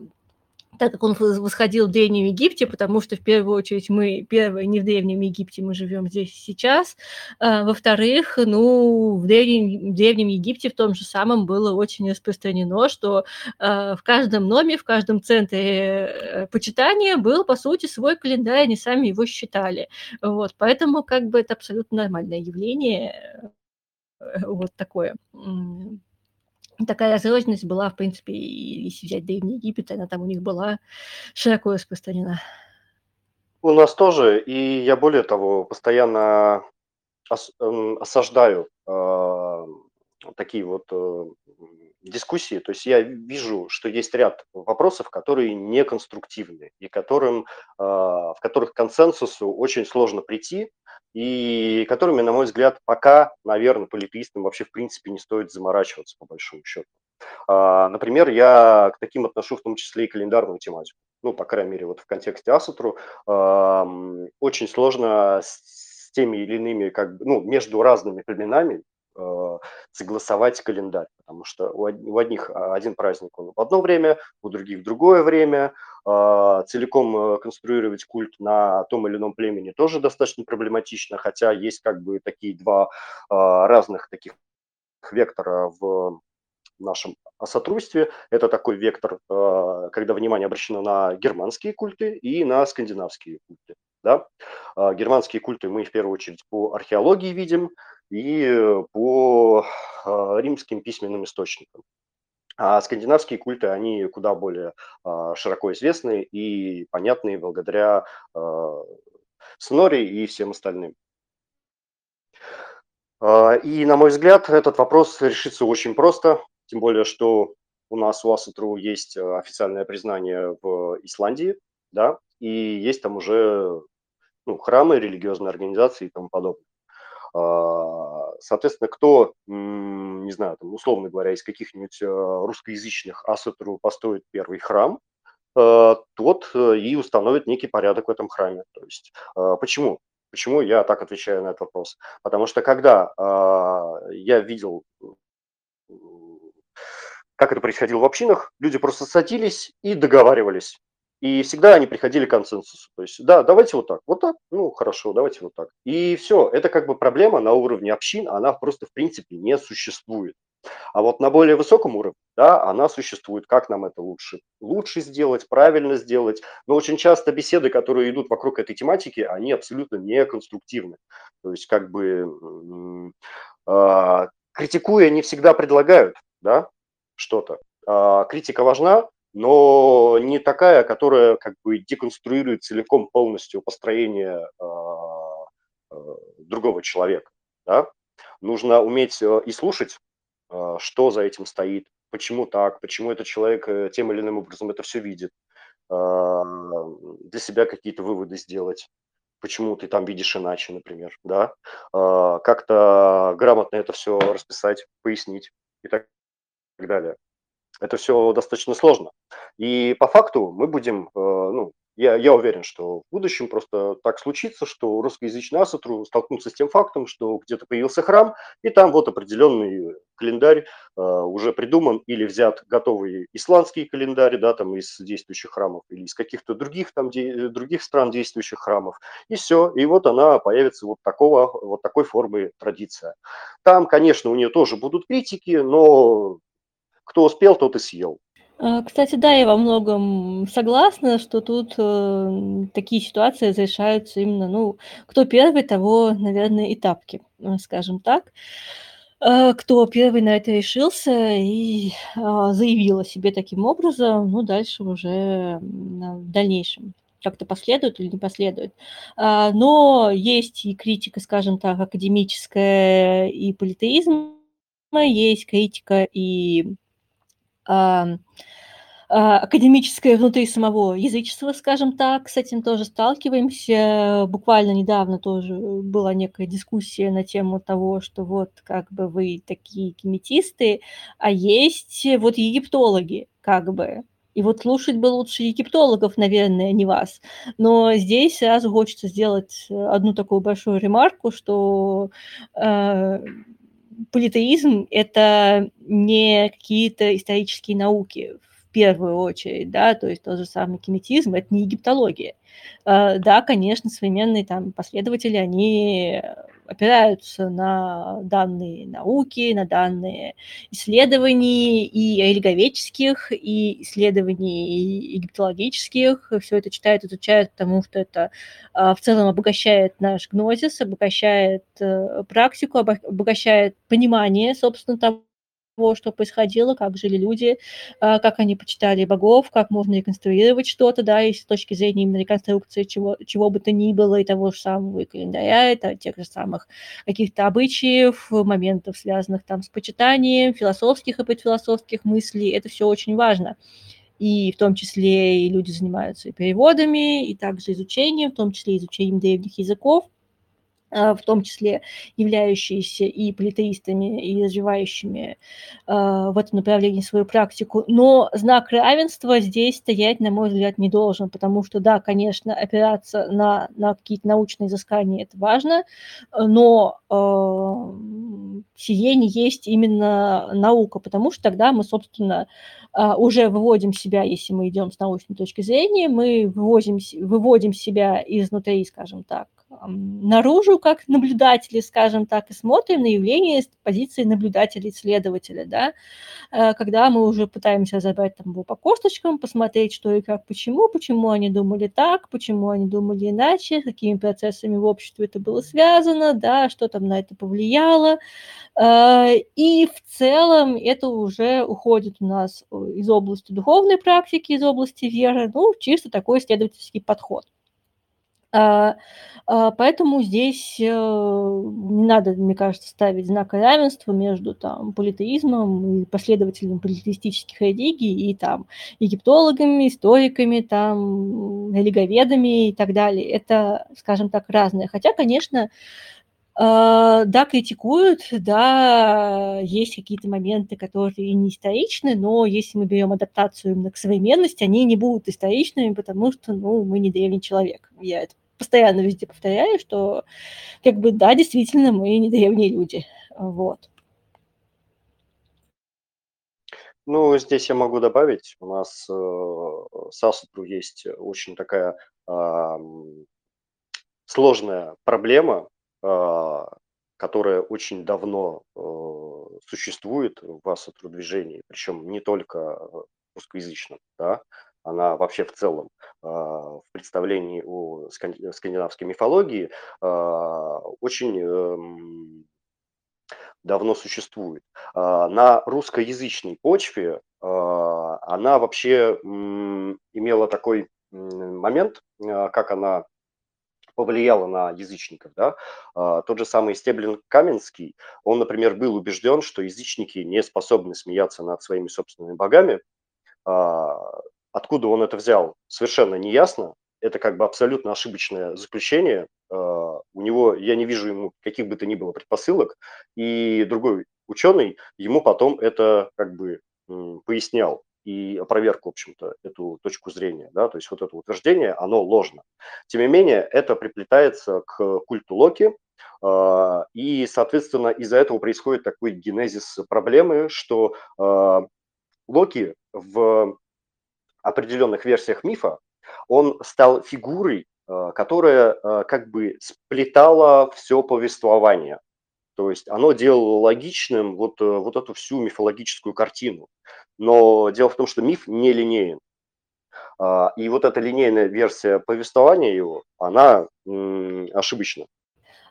так как он восходил в Древнем Египте, потому что в первую очередь мы, первое, не в Древнем Египте, мы живем здесь сейчас. А, во-вторых, ну, в Древнем, в Древнем Египте в том же самом было очень распространено, что а, в каждом номе, в каждом центре э, почитания был, по сути, свой календарь, они сами его считали. Вот, поэтому как бы это абсолютно нормальное явление, э, вот такое такая разрозненность была, в принципе, если взять Древний Египет, она там у них была широко распространена. У нас тоже, и я более того, постоянно ос, осаждаю э, такие вот э, дискуссии. То есть я вижу, что есть ряд вопросов, которые не конструктивны и которым, э, в которых консенсусу очень сложно прийти, и которыми, на мой взгляд, пока, наверное, политеистам вообще в принципе не стоит заморачиваться, по большому счету. А, например, я к таким отношу в том числе и календарную тематику. Ну, по крайней мере, вот в контексте Асатру очень сложно с теми или иными, как бы, ну, между разными племенами согласовать календарь, потому что у одних а, один праздник он в одно время, у других в другое время. А, целиком э, конструировать культ на том или ином племени тоже достаточно проблематично, хотя есть как бы такие два а, разных таких вектора в нашем сотрудстве. Это такой вектор, когда внимание обращено на германские культы и на скандинавские культы. Да? Германские культы мы в первую очередь по археологии видим, и э, по а, римским письменным источникам. А скандинавские культы, они куда более а, широко известны и понятны благодаря а, Снори и всем остальным. И, на мой взгляд, этот вопрос решится очень просто, тем более, что у нас у Асатру есть официальное признание в Исландии, да, и есть там уже ну, храмы, религиозные организации и тому подобное. А, соответственно, кто, не знаю, там, условно говоря, из каких-нибудь э, русскоязычных Асатру построит первый храм, э, тот э, и установит некий порядок в этом храме. То есть почему? Почему я так отвечаю на этот вопрос? Потому что когда я видел, как это происходило в общинах, люди просто садились и договаривались. И всегда они приходили к консенсусу. То есть, да, давайте вот так, вот так, ну хорошо, давайте вот так. И все, это как бы проблема на уровне общин, она просто в принципе не существует. А вот на более высоком уровне, да, она существует. Как нам это лучше? Лучше сделать, правильно сделать. Но очень часто беседы, которые идут вокруг этой тематики, они абсолютно не конструктивны. То есть как бы э, критикуя не всегда предлагают, да, что-то. Э, критика важна, но не такая, которая как бы деконструирует целиком полностью построение э, другого человека. Да? Нужно уметь э, и слушать, э, что за этим стоит, почему так, почему этот человек э, тем или иным образом это все видит, для себя какие-то выводы сделать почему ты там видишь иначе, например, да, как-то грамотно это все расписать, пояснить и так далее. Это все достаточно сложно. И по факту мы будем, э, ну, я, я уверен, что в будущем просто так случится, что русскоязычные асатру столкнутся с тем фактом, что где-то появился храм, и там вот определенный календарь э, уже придуман или взят готовый исландский календарь, да, там из действующих храмов, или из каких-то других там де, других стран действующих храмов, и все, и вот она появится вот такого, вот такой формы традиция. Там, конечно, у нее тоже будут критики, но кто успел, тот и съел. А, кстати, да, я во многом согласна, что тут э, такие ситуации разрешаются именно, ну, кто первый, того, наверное, и тапки, э, скажем так. Э, кто первый на это решился и э, заявил о себе таким образом, ну, дальше уже в дальнейшем как-то последует или не последует. А, но есть и критика, скажем так, академическая и политеизма, есть критика и академическое внутри самого язычества, скажем так, с этим тоже сталкиваемся. Буквально недавно тоже была некая дискуссия на тему того, что вот как бы вы такие кеметисты, а есть вот египтологи, как бы. И вот слушать бы лучше египтологов, наверное, не вас. Но здесь сразу хочется сделать одну такую большую ремарку, что э, политеизм – это не какие-то исторические науки в первую очередь, да, то есть тот же самый кинетизм – это не египтология. А, да, конечно, современные там последователи, они опираются на данные науки, на данные исследований и религоведческих, и исследований египтологических. Все это читают, изучают, потому что это а, в целом обогащает наш гнозис, обогащает э, практику, обогащает понимание, собственно, того, того, что происходило, как жили люди, а, как они почитали богов, как можно реконструировать что-то, да, и с точки зрения именно реконструкции чего, чего бы то ни было, и того же самого и календаря, это тех же самых каких-то обычаев, моментов, связанных там с почитанием, философских и предфилософских мыслей, это все очень важно. И в том числе и люди занимаются и переводами, и также изучением, в том числе изучением древних языков, в том числе являющиеся и политеистами, и развивающими а, в этом направлении свою практику. Но знак равенства здесь стоять, на мой взгляд, не должен, потому что, да, конечно, опираться на, на какие-то научные изыскания – это важно, но э, сие не есть именно наука, потому что тогда мы, собственно, уже выводим себя, если мы идем с научной точки зрения, мы выводим, выводим себя изнутри, скажем так, наружу как наблюдатели, скажем так, и смотрим на явление с позиции наблюдателя, исследователя, да, э, когда мы уже пытаемся разобрать там по косточкам, посмотреть, что и как, почему, почему они думали так, почему они думали иначе, какими процессами в обществе это было связано, да, что там на это повлияло, э, и в целом это уже уходит у нас из области духовной практики, из области веры, ну, чисто такой исследовательский подход. А, а, поэтому здесь э, не надо, мне кажется, ставить знак равенства между там политеизмом и последователями политеистических религий и там египтологами, историками, там религоведами и так далее. Это, скажем так, разное. Хотя, конечно, да, критикуют, да, есть какие-то моменты, которые не историчны, но если мы берем адаптацию именно к современности, они не будут историчными, потому что, ну, мы не древний человек. Я это постоянно везде повторяю, что, как бы, да, действительно, мы не древние люди. Вот. Ну, здесь я могу добавить, у нас э, с Асутру есть очень такая э, сложная проблема, э, которая очень давно э, существует в Асутру движении, причем не только русскоязычном, да, она вообще в целом а, в представлении о скандинавской мифологии а, очень эм, давно существует. А, на русскоязычной почве она вообще имела такой момент, как она повлияла на язычников. Да? Тот же самый Стеблин Каменский, он, например, был убежден, что язычники не способны смеяться над своими собственными богами, Откуда он это взял, совершенно не ясно. Это как бы абсолютно ошибочное заключение. А, у него, я не вижу ему каких бы то ни было предпосылок. И другой ученый ему потом это как бы пояснял и опроверг, в общем-то, эту точку зрения. Да? То есть вот это утверждение, оно ложно. Тем не менее, это приплетается к культу Локи, а, и, соответственно, из-за этого происходит такой генезис проблемы, что а, Локи в определенных версиях мифа, он стал фигурой, э, которая как бы сплетала все повествование. То есть оно делало логичным вот, э, вот эту всю мифологическую картину. Но дело в том, что миф не линейен. А, и вот эта линейная версия повествования его, она ошибочна.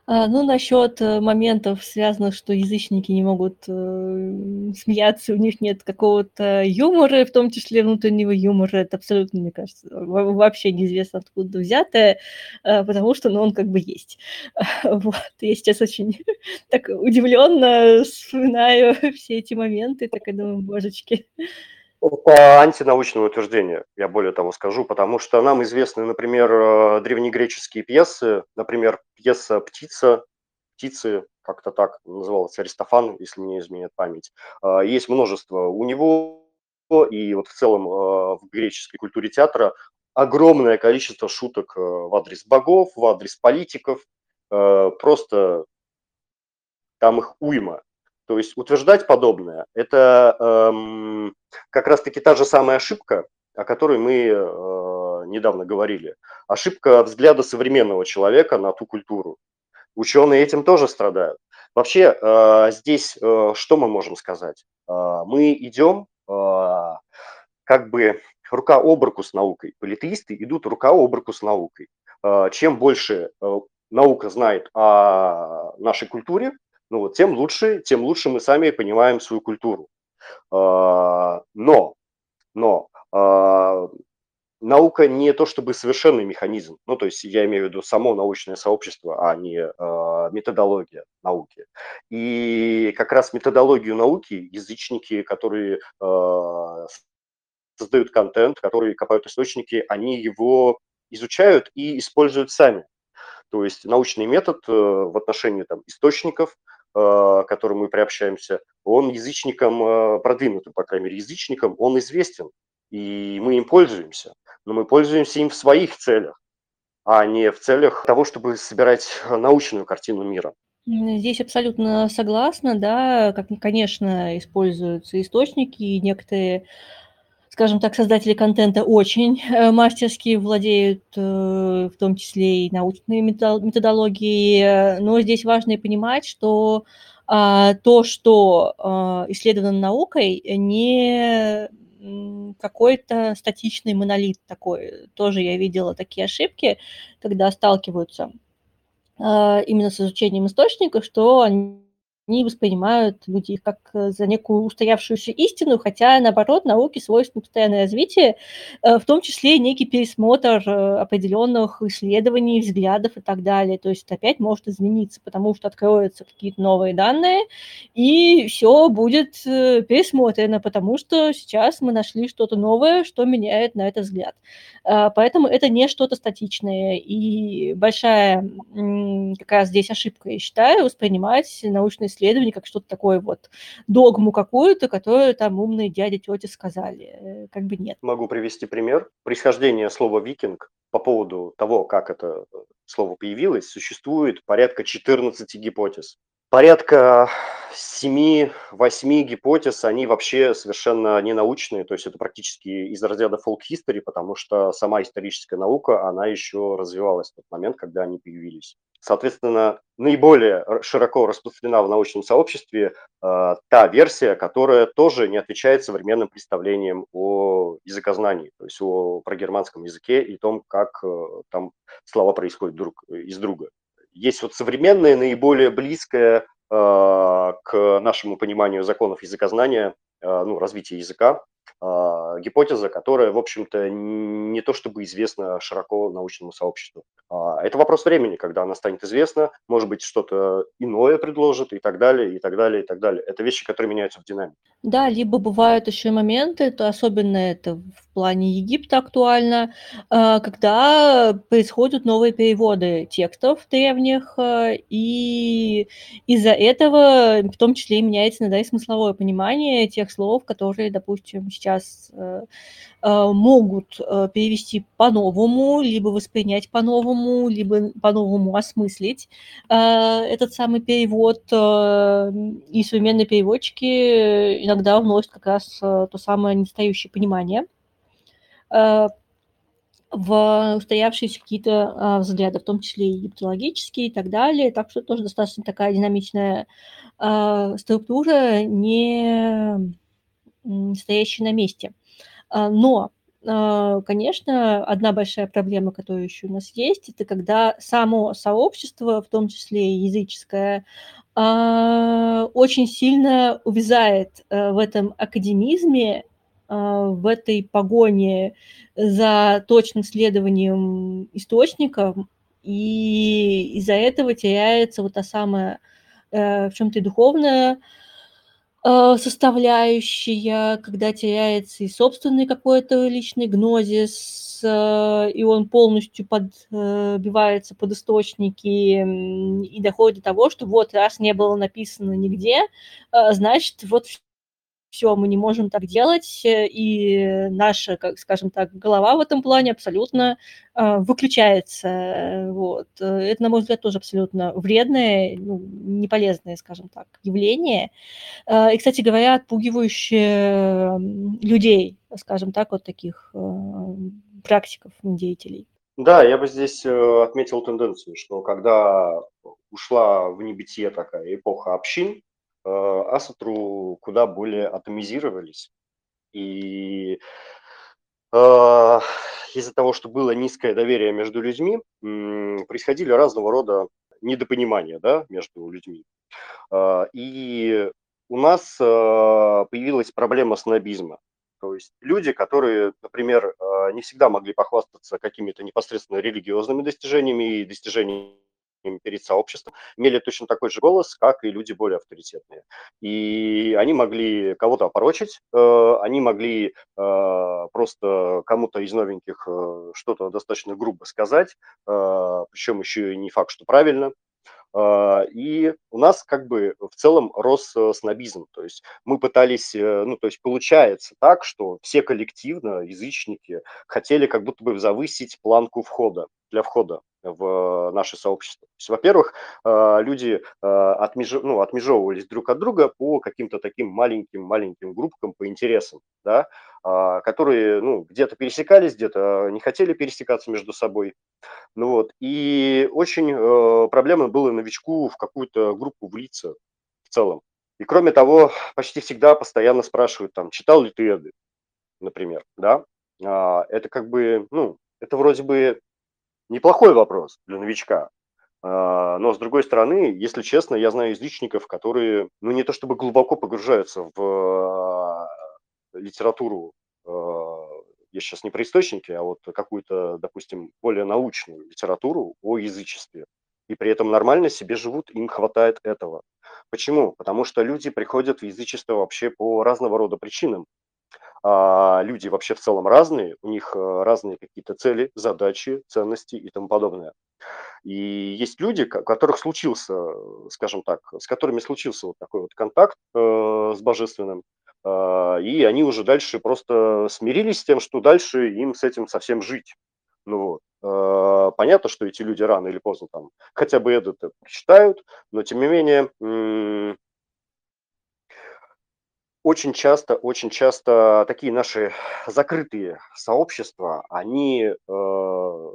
А, ну, насчет э, моментов, связанных, что язычники не могут э, смеяться, у них нет какого-то юмора, в том числе внутреннего юмора, это абсолютно, мне кажется, вообще неизвестно откуда взятое, э, потому что, ну, он как бы есть. Вот, я сейчас очень так удивленно вспоминаю все эти моменты, так и думаю, божечки. Это антинаучное утверждение, я более того скажу, потому что нам известны, например, э, древнегреческие пьесы, например, пьеса «Птица», «Птицы», как-то так называлась, Аристофан, если не изменяет память. А, есть множество у него, и вот в целом э, в греческой культуре театра огромное количество шуток э, в адрес богов, в адрес политиков, просто там их уйма. То есть утверждать подобное – это эм, как раз-таки та же самая ошибка, о которой мы э, недавно говорили. Ошибка взгляда современного человека на ту культуру. Ученые этим тоже страдают. Вообще, э, здесь э, что мы можем сказать? Э, мы идем э, как бы рука об руку с наукой. Политеисты идут рука об руку с наукой. Э, чем больше э, наука знает о нашей культуре, ну вот, тем лучше, тем лучше мы сами понимаем свою культуру. А, но, но а, наука не то чтобы совершенный механизм, ну то есть я имею в виду само научное сообщество, а не э, методология науки. И как раз методологию науки язычники, которые создают контент, которые копают источники, они его изучают и используют сами. То есть научный метод э, в отношении там, источников – к которому мы приобщаемся, он язычникам э, продвинутым, по крайней мере, язычникам, он известен, и мы им пользуемся. Но мы пользуемся им в своих целях, а не в целях того, чтобы собирать научную картину мира. Здесь абсолютно согласна, да, как, конечно, используются источники, и некоторые скажем так, создатели контента очень э, мастерски владеют, э, в том числе и научной методологией, но здесь важно и понимать, что а, то, что а, исследовано наукой, не какой-то статичный монолит такой. Тоже я видела такие ошибки, когда сталкиваются а, именно с изучением источников, что они они воспринимают люди их как э, за некую устоявшуюся истину, хотя, наоборот, науке свойственно постоянное развитие, э, в том числе некий пересмотр э, определенных исследований, взглядов и так далее. То есть опять может измениться, потому что откроются какие-то новые данные, и все будет пересмотрено, потому что сейчас мы нашли что-то новое, что меняет на этот взгляд. Поэтому это не что-то статичное. И большая как раз здесь ошибка, я считаю, воспринимать научные исследование как что-то такое вот, догму какую-то, которую там умные дяди, тети сказали. Э, как бы нет. Могу привести пример. Происхождение слова «викинг» по поводу того, как это э, слово появилось, существует порядка 14 гипотез. Порядка 7-8 гипотез, они вообще совершенно не научные, то есть это практически из разряда folk history, потому что сама историческая наука, она еще развивалась в тот момент, когда они появились. Соответственно, наиболее широко распространена в научном сообществе э, та версия, которая тоже не отвечает современным представлениям о языкознании, то есть о прогерманском языке и том, как э, там слова происходят друг из друга есть вот современное, наиболее близкое э, к нашему пониманию законов языкознания, э, ну, развития языка, гипотеза, которая, в общем-то, не то чтобы известна широко научному сообществу. А, это вопрос времени, когда она станет известна, может быть, что-то иное предложит и так далее, и так далее, и так далее. Это вещи, которые меняются в динамике. Да, либо бывают еще моменты, то особенно это в плане Египта актуально, а, когда происходят новые переводы текстов древних, а, и из-за этого в том числе и меняется иногда и смысловое понимание тех слов, которые, допустим, сейчас э, Э, могут э, перевести по-новому, либо воспринять по-новому, либо по-новому осмыслить этот самый перевод. И современные переводчики иногда вносят как раз то самое недостающее понимание в устоявшиеся какие-то взгляды, в том числе и египтологические и так далее. Так что тоже достаточно такая динамичная структура, не стоящая на месте. А, но, а, конечно, одна большая проблема, которая еще у нас есть, это когда само сообщество, в том числе и языческое, а, очень сильно увязает в этом академизме, в этой погоне за точным следованием источников, и из-за этого теряется вот та самая э, в чем-то духовная Э, составляющая, когда теряется и собственный какой-то личный гнозис, э, и он полностью подбивается под источники и доходит до того, что вот раз не было написано нигде, э, значит, вот все, мы не можем так делать, э, и наша, как скажем так, голова в этом плане абсолютно э, выключается. Вот. Это, на мой взгляд, тоже абсолютно вредное, ну, неполезное, скажем так, явление. Э, и, кстати говоря, отпугивающее людей, скажем так, вот таких э, практиков, деятелей. Да, я бы здесь э, отметил тенденцию, что когда ушла в небытие такая эпоха общин, Асатру куда более атомизировались. И э, из-за того, что было низкое доверие между людьми, происходили разного рода недопонимания да, между людьми. Э, и у нас появилась проблема снобизма. То есть люди, которые, например, не всегда могли похвастаться какими-то непосредственно религиозными достижениями и достижениями перед сообществом, имели точно такой же голос, как и люди более авторитетные. И они могли кого-то опорочить, э, они могли э, просто кому-то из новеньких э, что-то достаточно грубо сказать, причем еще и не факт, что правильно. И у нас как бы в целом рос снобизм, то есть мы пытались, ну то есть получается так, что все коллективно, язычники, хотели как будто бы завысить планку входа, для входа в наше сообщество. То есть, во-первых, э, люди э, отмеж... ну, отмежевывались друг от друга по каким-то таким маленьким-маленьким группкам по интересам, да, а, которые ну, где-то пересекались, где-то не хотели пересекаться между собой. Ну, вот. И очень э, проблемно было новичку в какую-то группу влиться в целом. И кроме того, почти всегда постоянно спрашивают, там, читал ли ты Эды, например, да. А, это как бы, ну, это вроде бы неплохой вопрос для новичка. А, но, с другой стороны, если честно, я знаю язычников, которые, ну, не то чтобы глубоко погружаются в а, литературу, а, я сейчас не про источники, а вот какую-то, допустим, более научную литературу о язычестве. И при этом нормально себе живут, им хватает этого. Почему? Потому что люди приходят в язычество вообще по разного рода причинам. А люди вообще в целом разные, у них разные какие-то цели, задачи, ценности и тому подобное. И есть люди, у которых случился, скажем так, с которыми случился вот такой вот контакт э, с божественным, э, и они уже дальше просто смирились с тем, что дальше им с этим совсем жить. Ну, э, понятно, что эти люди рано или поздно там хотя бы это прочитают, но тем не менее очень часто, очень часто такие наши закрытые сообщества, они э,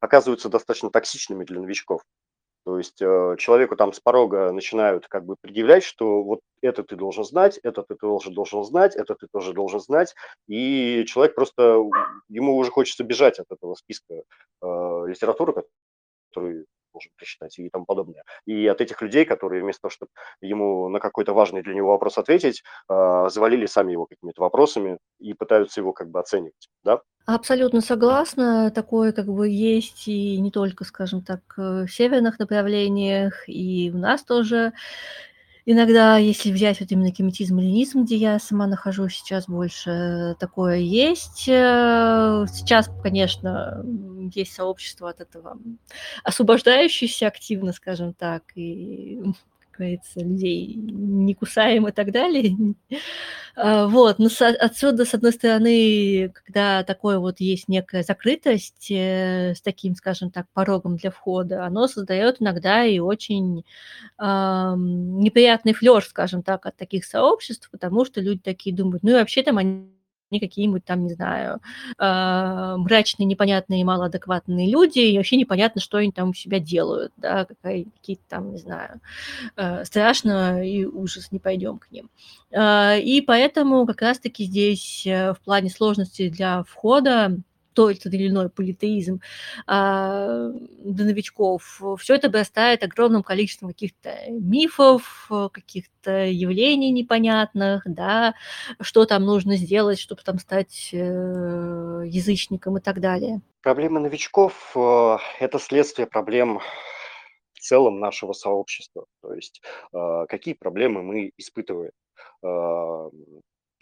оказываются достаточно токсичными для новичков. То есть э, человеку там с порога начинают как бы предъявлять, что вот это ты должен знать, это ты тоже должен знать, это ты тоже должен знать, и человек просто, ему уже хочется бежать от этого списка э, литературы, который должен прочитать и тому подобное. И от этих людей, которые вместо того, чтобы ему на какой-то важный для него вопрос ответить, э, завалили сами его какими-то вопросами и пытаются его как бы оценивать, да? Абсолютно согласна. Такое как бы есть и не только, скажем так, в северных направлениях, и у нас тоже иногда, если взять вот именно геметизм и ленизм, где я сама нахожусь сейчас больше, такое есть. Э, сейчас, конечно, есть сообщество от этого освобождающееся активно, скажем так, и говорится, людей не кусаем и так далее. А, вот, но отсюда, с одной стороны, когда такое вот есть некая закрытость э, с таким, скажем так, порогом для входа, оно создает иногда и очень э, неприятный флёр, скажем так, от таких сообществ, потому что люди такие думают, ну и вообще там они они какие-нибудь там, не знаю, э, мрачные, непонятные, малоадекватные люди, и вообще непонятно, что они там у себя делают, да, какие-то там, не знаю, э, страшно и ужас, не пойдем к ним. Э, и поэтому как раз-таки здесь э, в плане сложности для входа тот или иной политеизм а, для новичков, все это обрастает огромным количеством каких-то мифов, каких-то явлений непонятных, да, что там нужно сделать, чтобы там стать э, язычником и так далее. Проблемы новичков э, – это следствие проблем в целом нашего сообщества. То есть э, какие проблемы мы испытываем?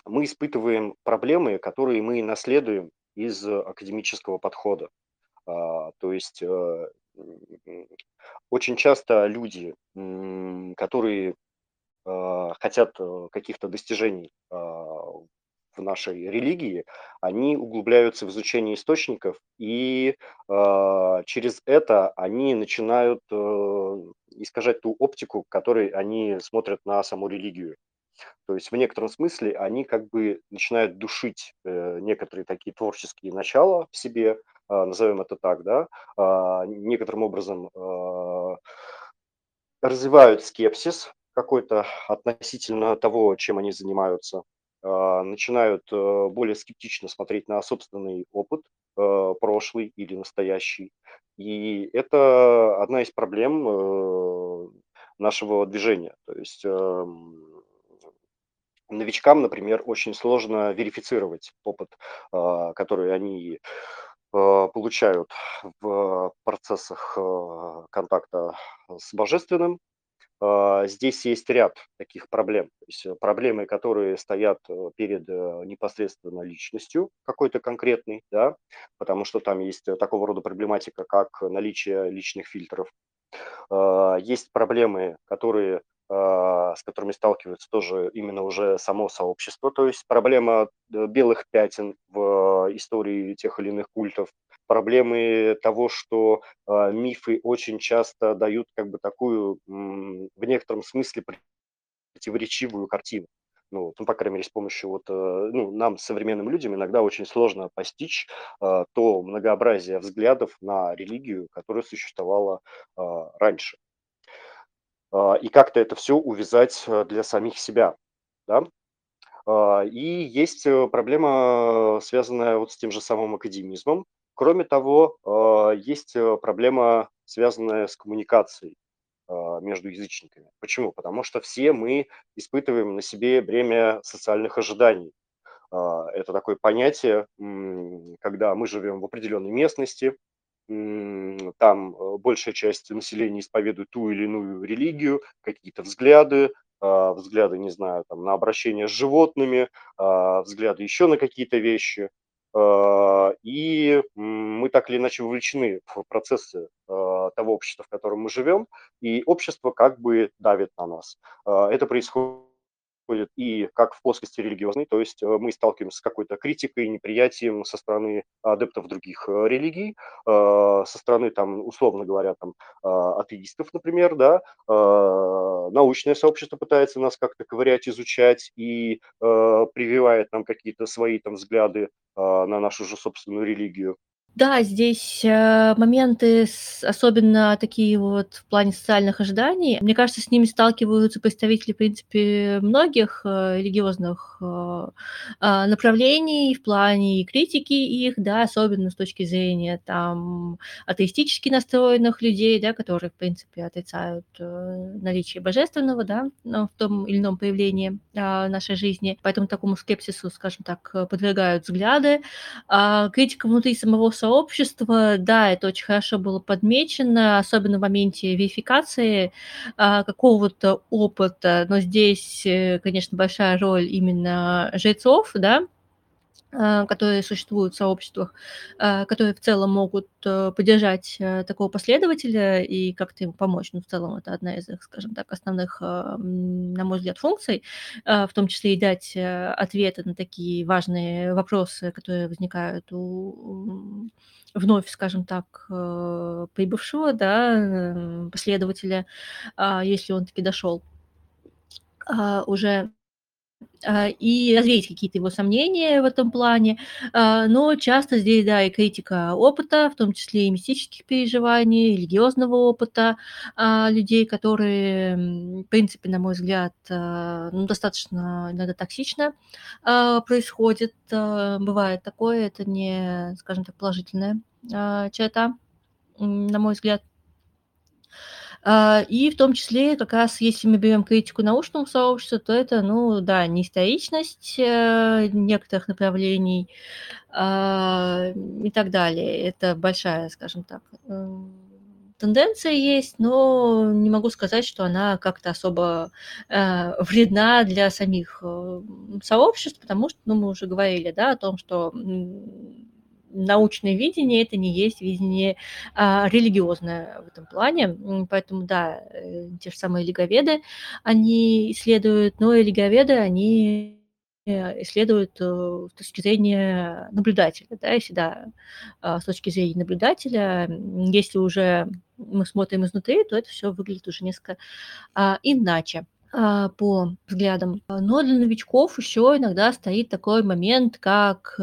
Мы испытываем проблемы, которые мы наследуем из академического подхода. А, то есть э, очень часто люди, которые а, хотят э, каких-то достижений в нашей религии, они углубляются в изучение источников, и через это они начинают э, искажать ту оптику, которой они смотрят на саму религию. То есть в некотором смысле они как бы начинают душить э, некоторые такие творческие начала в себе, э, назовем это так, да, э, некоторым образом э, развивают скепсис какой-то относительно того, чем они занимаются, начинают э, более скептично смотреть на собственный опыт, э, прошлый или настоящий. И это одна из проблем нашего движения. То есть э, новичкам, например, очень сложно верифицировать опыт, а, который они а, получают в процессах а, контакта с божественным. Здесь есть ряд таких проблем. То есть э, проблемы, которые стоят э, перед э, непосредственно личностью какой-то конкретной, да, потому что там есть такого рода проблематика, как наличие личных фильтров. Есть проблемы, которые с которыми сталкивается тоже именно уже само сообщество. То есть проблема э, белых пятен в истории тех или иных культов, проблемы того, что а, мифы очень часто дают как бы такую, в некотором смысле, противоречивую картину. Ну, ну, по крайней мере, с помощью вот, э, ну, нам, современным людям, иногда очень сложно постичь э, то многообразие взглядов на религию, которое существовало э, раньше. А, и как-то это все увязать э, для самих себя, да. А, и есть э, проблема, связанная вот с тем же самым академизмом. Кроме того, а, есть э, проблема связанная с коммуникацией между язычниками. Почему? Потому что все мы испытываем на себе бремя социальных ожиданий. Это такое понятие, когда мы живем в определенной местности, там э, большая часть населения исповедует ту или иную религию, какие-то взгляды, а, взгляды, не знаю, там, на обращение с животными, взгляды еще на какие-то вещи. И мы так или иначе вовлечены в процессы того общества, в котором мы живем, и общество как бы давит на нас. Это происходит происходит и как в плоскости религиозной, то есть э, мы сталкиваемся с какой-то критикой, неприятием со стороны адептов других э, религий, э, со стороны, там, условно говоря, там, атеистов, например, да, научное сообщество пытается нас как-то ковырять, изучать и прививает нам какие-то свои там взгляды на нашу же собственную религию. Да, здесь, э, моменты, с особенно такие вот в плане социальных ожиданий. Мне кажется, с ними сталкиваются представители, в принципе, многих, э, религиозных, э, а, направлений в плане критики их, да, особенно с точки зрения, там, атеистически настроенных людей, да, которые, в принципе, отрицают, наличие божественного, да, в том или ином проявлении, а, нашей жизни. Поэтому такому скепсису, скажем так, подвергают взгляды. А критика внутри самого сообщества, да, это очень хорошо было подмечено, особенно в моменте верификации а, какого-то опыта, но здесь, э, конечно, большая роль именно жрецов, да, которые существуют в сообществах, а, которые в целом могут э, поддержать э, такого последователя и как-то ему помочь. Ну, в целом, это одна из их, скажем так, основных, а, на мой взгляд, функций, в том числе и дать э, ответы на такие важные вопросы, которые возникают у вновь, скажем так, прибывшего, да, последователя, если он таки дошел уже а, и развеять какие-то его сомнения в этом плане. А, но часто здесь, да, и критика опыта, в том числе и мистических переживаний, религиозного опыта а, людей, которые, в принципе, на мой взгляд, ну, достаточно иногда токсично происходит. Бывает такое, это не, скажем так, положительная черта, на мой взгляд. А, и в том числе, как раз если мы берем критику научного сообщества, то это, ну да, неисторичность э, некоторых направлений а, и так далее. Это большая, скажем так, тенденция есть, но не могу сказать, что она как-то особо э, вредна для самих э, сообществ, потому что, ну, мы уже говорили, да, о том, что научное видение это не есть видение а, религиозное в этом плане. Поэтому, да, э, те же самые лиговеды, они исследуют, но и лиговеды, они э, исследуют э, с точки зрения наблюдателя, да, если да, а, с точки зрения наблюдателя, если уже мы смотрим изнутри, то это все выглядит уже несколько а, иначе а, по взглядам. Но для новичков еще иногда стоит такой момент, как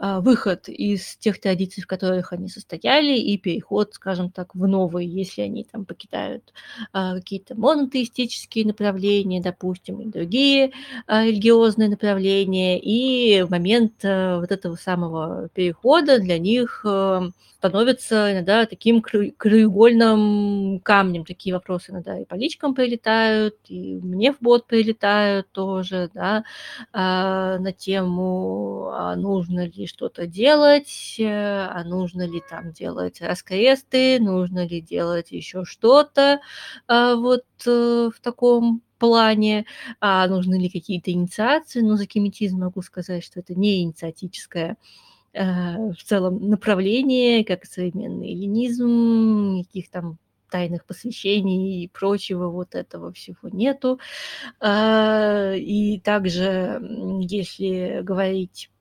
выход из тех традиций, в которых они состояли, и переход, скажем так, в новые, если они там покидают а, какие-то монотеистические направления, допустим, и другие а, религиозные направления, и в момент а, вот этого самого перехода для них а, становится иногда таким краеугольным камнем. Такие вопросы иногда и по личкам прилетают, и мне в бот прилетают тоже, да, а, на тему, а нужно ли что-то делать, э, а нужно ли там делать раскресты, нужно ли делать еще что-то а, вот э, в таком плане, а нужны ли какие-то инициации, но за кеметизм могу сказать, что это не инициатическое э, в целом направление, как современный эллинизм, никаких там тайных посвящений и прочего вот этого всего нету. А, и также, если говорить а,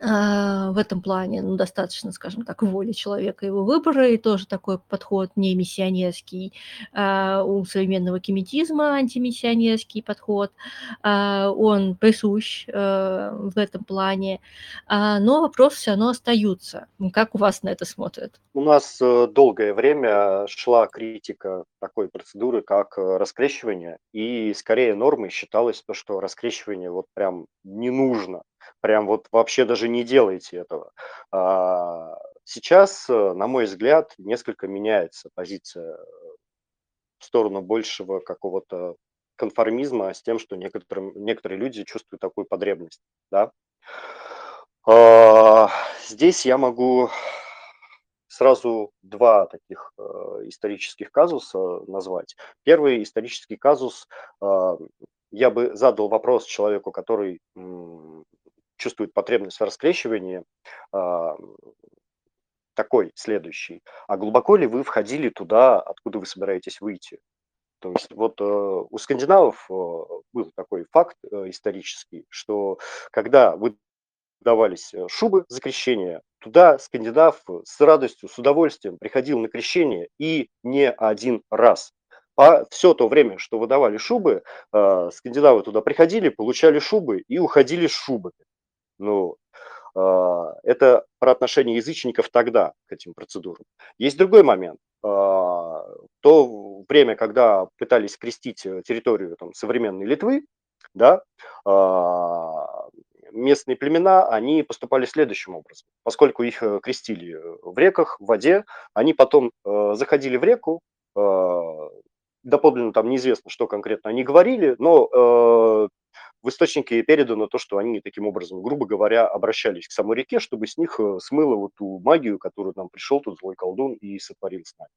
в этом плане, ну, достаточно, скажем так, воли человека, его выбора, и тоже такой подход не миссионерский, а у современного кеметизма антимиссионерский подход, а, он присущ а, в этом плане, а, но вопросы все равно остаются. Как у вас на это смотрят? У нас э, долгое время шла критика такой процедуры, как э, раскрещивание, и скорее нормой считалось то, что раскрещивание вот прям не нужно, прям вот вообще даже не делайте этого. А, Сейчас, э, на мой взгляд, несколько меняется позиция в сторону большего какого-то конформизма с тем, что некоторым, некоторые люди чувствуют такую потребность. Да? А, здесь я могу сразу два таких э, исторических казуса назвать. Первый исторический казус, э, я бы задал вопрос человеку, который чувствует потребность в раскрещивании, э, такой следующий. А глубоко ли вы входили туда, откуда вы собираетесь выйти? То есть вот э, у скандинавов э, был такой факт э, исторический, что когда вы давались э, шубы за крещение, туда скандинав с радостью, с удовольствием приходил на крещение и не один раз. По все то время, что выдавали шубы, э, скандинавы туда приходили, получали шубы и уходили с шубами. Ну, э, это про отношение язычников тогда к этим процедурам. Есть другой момент. Э, то время, когда пытались крестить территорию там, современной Литвы, да, местные племена, они поступали следующим образом. Поскольку их э, крестили э, в реках, в воде, они потом э, заходили в реку, доподлинно там неизвестно, что конкретно они говорили, но в источнике передано то, что они таким образом, грубо говоря, обращались к самой реке, чтобы с них смыло вот ту магию, которую нам пришел тут злой колдун и сотворил с нами.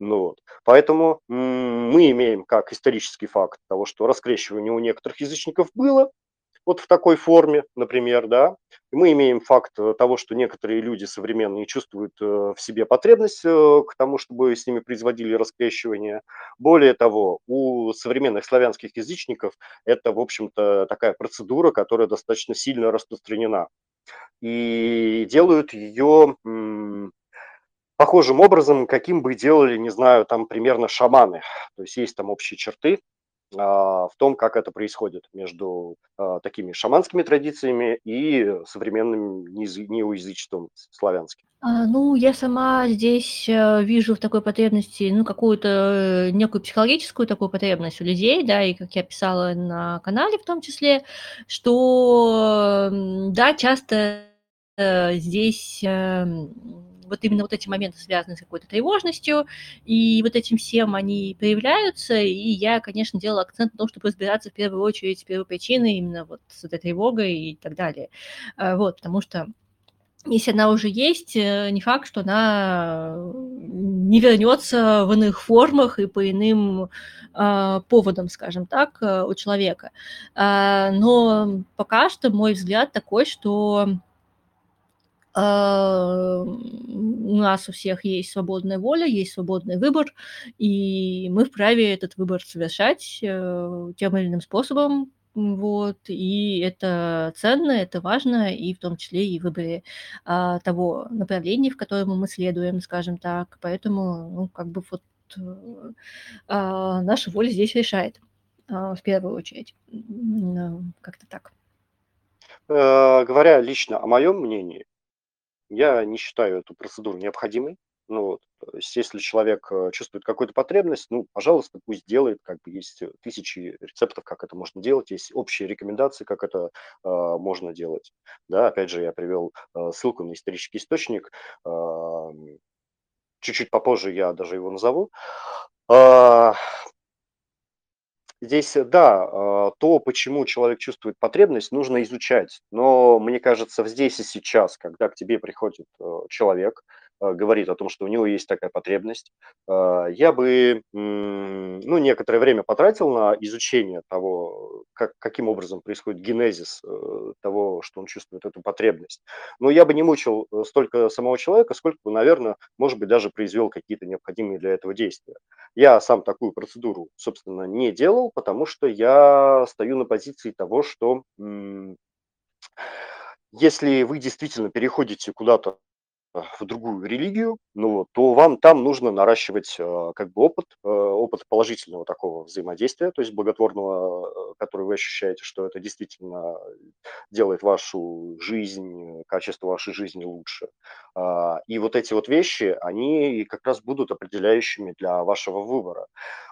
Ну, вот. Поэтому мы имеем как исторический факт того, что раскрещивание у некоторых язычников было, вот в такой форме, например, да, мы имеем факт э, того, что некоторые люди современные чувствуют э, в себе потребность э, к тому, чтобы с ними производили раскрещивание. Более того, у современных славянских язычников это, в общем-то, такая процедура, которая достаточно сильно распространена. И делают ее похожим образом, каким бы делали, не знаю, там примерно шаманы. То есть есть там общие черты, в том, как это происходит между а, такими шаманскими традициями и современным неоязычеством славянским. А, ну, я сама здесь э, вижу в такой потребности, ну, какую-то э, некую психологическую такую потребность у людей, да, и как я писала на канале в том числе, что, да, часто э, здесь эм, вот именно вот эти моменты связаны с какой-то тревожностью, и вот этим всем они появляются, и я, конечно, делала акцент на том, чтобы разбираться в первую очередь с первой причиной, именно вот с этой тревогой и так далее. А, вот, потому что если она уже есть, э, не факт, что она не вернется в иных формах и по иным э, поводам, скажем так, э, у человека. Э, но пока что мой взгляд такой, что у нас у всех есть свободная воля, есть свободный выбор, и мы вправе этот выбор совершать э, тем или иным способом, вот, и это ценно, это важно, и в том числе и в выборе а, того направления, в котором мы следуем, скажем так. Поэтому, ну, как бы вот э, а, наша воля здесь решает а, в первую очередь. Как-то так. Э, говоря лично о моем мнении, я не считаю эту процедуру необходимой. Ну вот, есть если человек э, чувствует какую-то потребность, ну, пожалуйста, пусть делает, как бы есть э, тысячи рецептов, как это можно делать, есть общие рекомендации, как это э, можно делать. Да, опять же, я привел э, ссылку на исторический источник, э, чуть-чуть попозже я даже его назову. Э, Здесь, э, да, а, то, почему человек чувствует потребность, нужно изучать. Но мне кажется, здесь и сейчас, когда к тебе приходит э, человек, говорит о том, что у него есть такая потребность. Э, я бы ну, некоторое время потратил на изучение того, как, каким образом происходит генезис э, того, что он чувствует эту потребность. Но я бы не мучил столько самого человека, сколько бы, наверное, может быть, даже произвел какие-то необходимые для этого действия. Я сам такую процедуру, собственно, не делал, потому что я стою на позиции того, что если вы действительно переходите куда-то в другую религию, ну, то вам там нужно наращивать э, как бы опыт, э, опыт положительного такого взаимодействия, то есть благотворного, э, который вы ощущаете, что это действительно делает вашу жизнь, качество вашей жизни лучше. А, и вот эти вот вещи, они как раз будут определяющими для вашего выбора.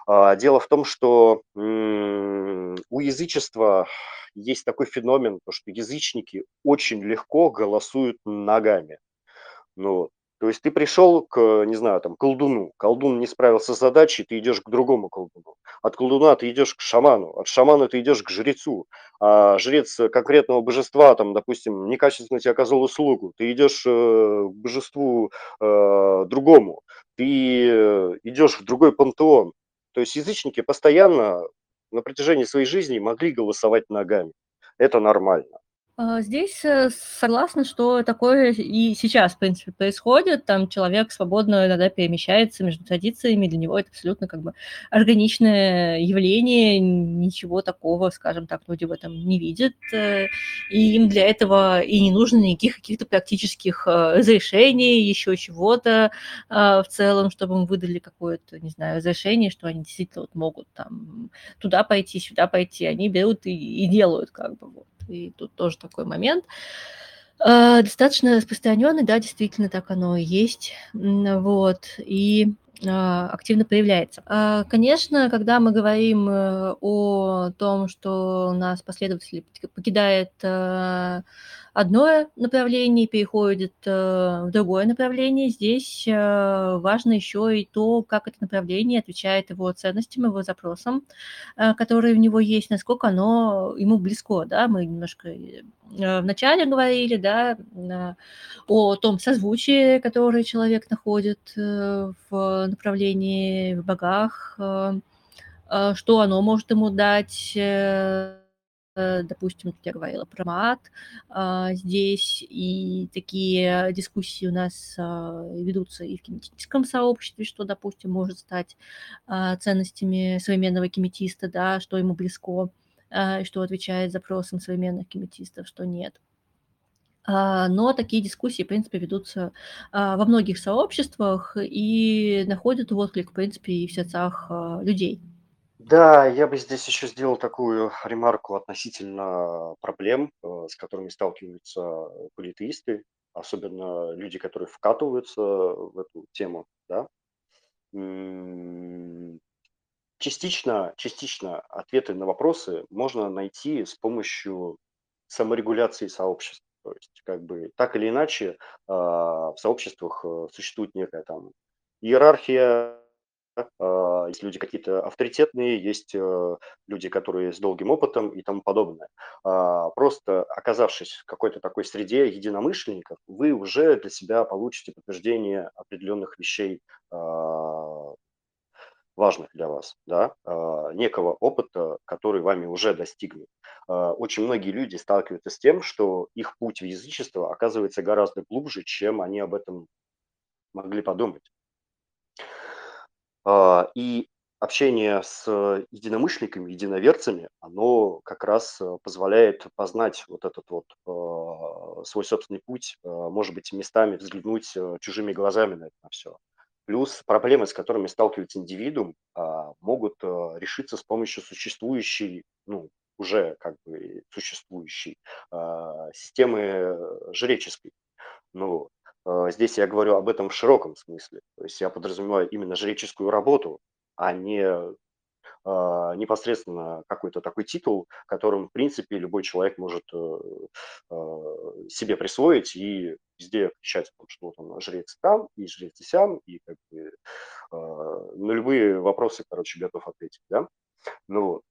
А, дело в том, что у язычества есть такой феномен, что язычники очень легко голосуют ногами. Ну, То есть ты пришел к, не знаю, там, колдуну, колдун не справился с задачей, ты идешь к другому колдуну. От колдуна ты идешь к шаману, от шамана ты идешь к жрецу, а жрец конкретного божества, там, допустим, некачественно тебе оказал услугу, ты идешь э, к божеству э, другому, ты э, идешь в другой пантеон. То есть язычники постоянно на протяжении своей жизни могли голосовать ногами. Это нормально. А, здесь э, согласна, что такое и сейчас, в принципе, происходит. Там человек свободно иногда перемещается между традициями. Для него это абсолютно как бы органичное явление. Ничего такого, скажем так, люди в этом не видят. Э, и им для этого и не нужно никаких каких-то практических э, разрешений, еще чего-то а, в целом, чтобы им выдали какое-то, не знаю, разрешение, что они действительно вот могут там туда пойти, сюда пойти. Они берут и, и делают как бы вот и тут тоже такой момент. А, достаточно распространенный, да, действительно так оно и есть, вот, и а, активно появляется. А, конечно, когда мы говорим э, о том, что у нас последователи покидает э, одно направление переходит э, в другое направление. Здесь э, важно еще и то, как это направление отвечает его ценностям, его запросам, э, которые у него есть, насколько оно ему близко. Да? Мы немножко вначале говорили да, о том созвучии, которое человек находит в направлении, в богах, что оно может ему дать, Э, допустим, я говорила про МААТ а, здесь, и такие дискуссии у нас а, ведутся и в кинетическом сообществе, что, допустим, может стать а, ценностями современного кинетиста, да, что ему близко, что отвечает запросам современных кинетистов, что нет. Но такие дискуссии, в принципе, ведутся во многих сообществах и находят отклик, в принципе, и в сердцах людей. Да, я бы здесь еще сделал такую ремарку относительно проблем, э, с которыми сталкиваются политеисты, особенно люди, которые вкатываются в эту тему, да. Частично, частично ответы на вопросы можно найти с помощью саморегуляции сообществ. То есть, как бы, так или иначе, а, в сообществах э, существует некая там иерархия есть люди какие-то авторитетные, есть э, люди, которые с долгим опытом и тому подобное. А, просто оказавшись в какой-то такой среде единомышленников, вы уже для себя получите подтверждение определенных вещей а, важных для вас, да, некого опыта, который вами уже достигнут. Очень многие люди сталкиваются с тем, что их путь в язычество оказывается гораздо глубже, чем они об этом могли подумать. А, и общение с единомышленниками, единоверцами, оно как раз э, позволяет познать вот этот вот а, свой собственный путь, а, может быть, местами взглянуть э, чужими глазами на это на все. Плюс проблемы, с которыми сталкивается индивидуум, могут э, решиться с помощью существующей, ну, уже как бы существующей системы жреческой. Ну, Э, здесь я говорю об этом в широком смысле. То есть я подразумеваю именно жреческую работу, а не а, непосредственно какой-то такой титул, которым, в принципе, любой человек может э, себе присвоить и везде кричать, что вот он жрец там, и жрец и сям, и как бы на любые вопросы, короче, готов ответить, да. Ну,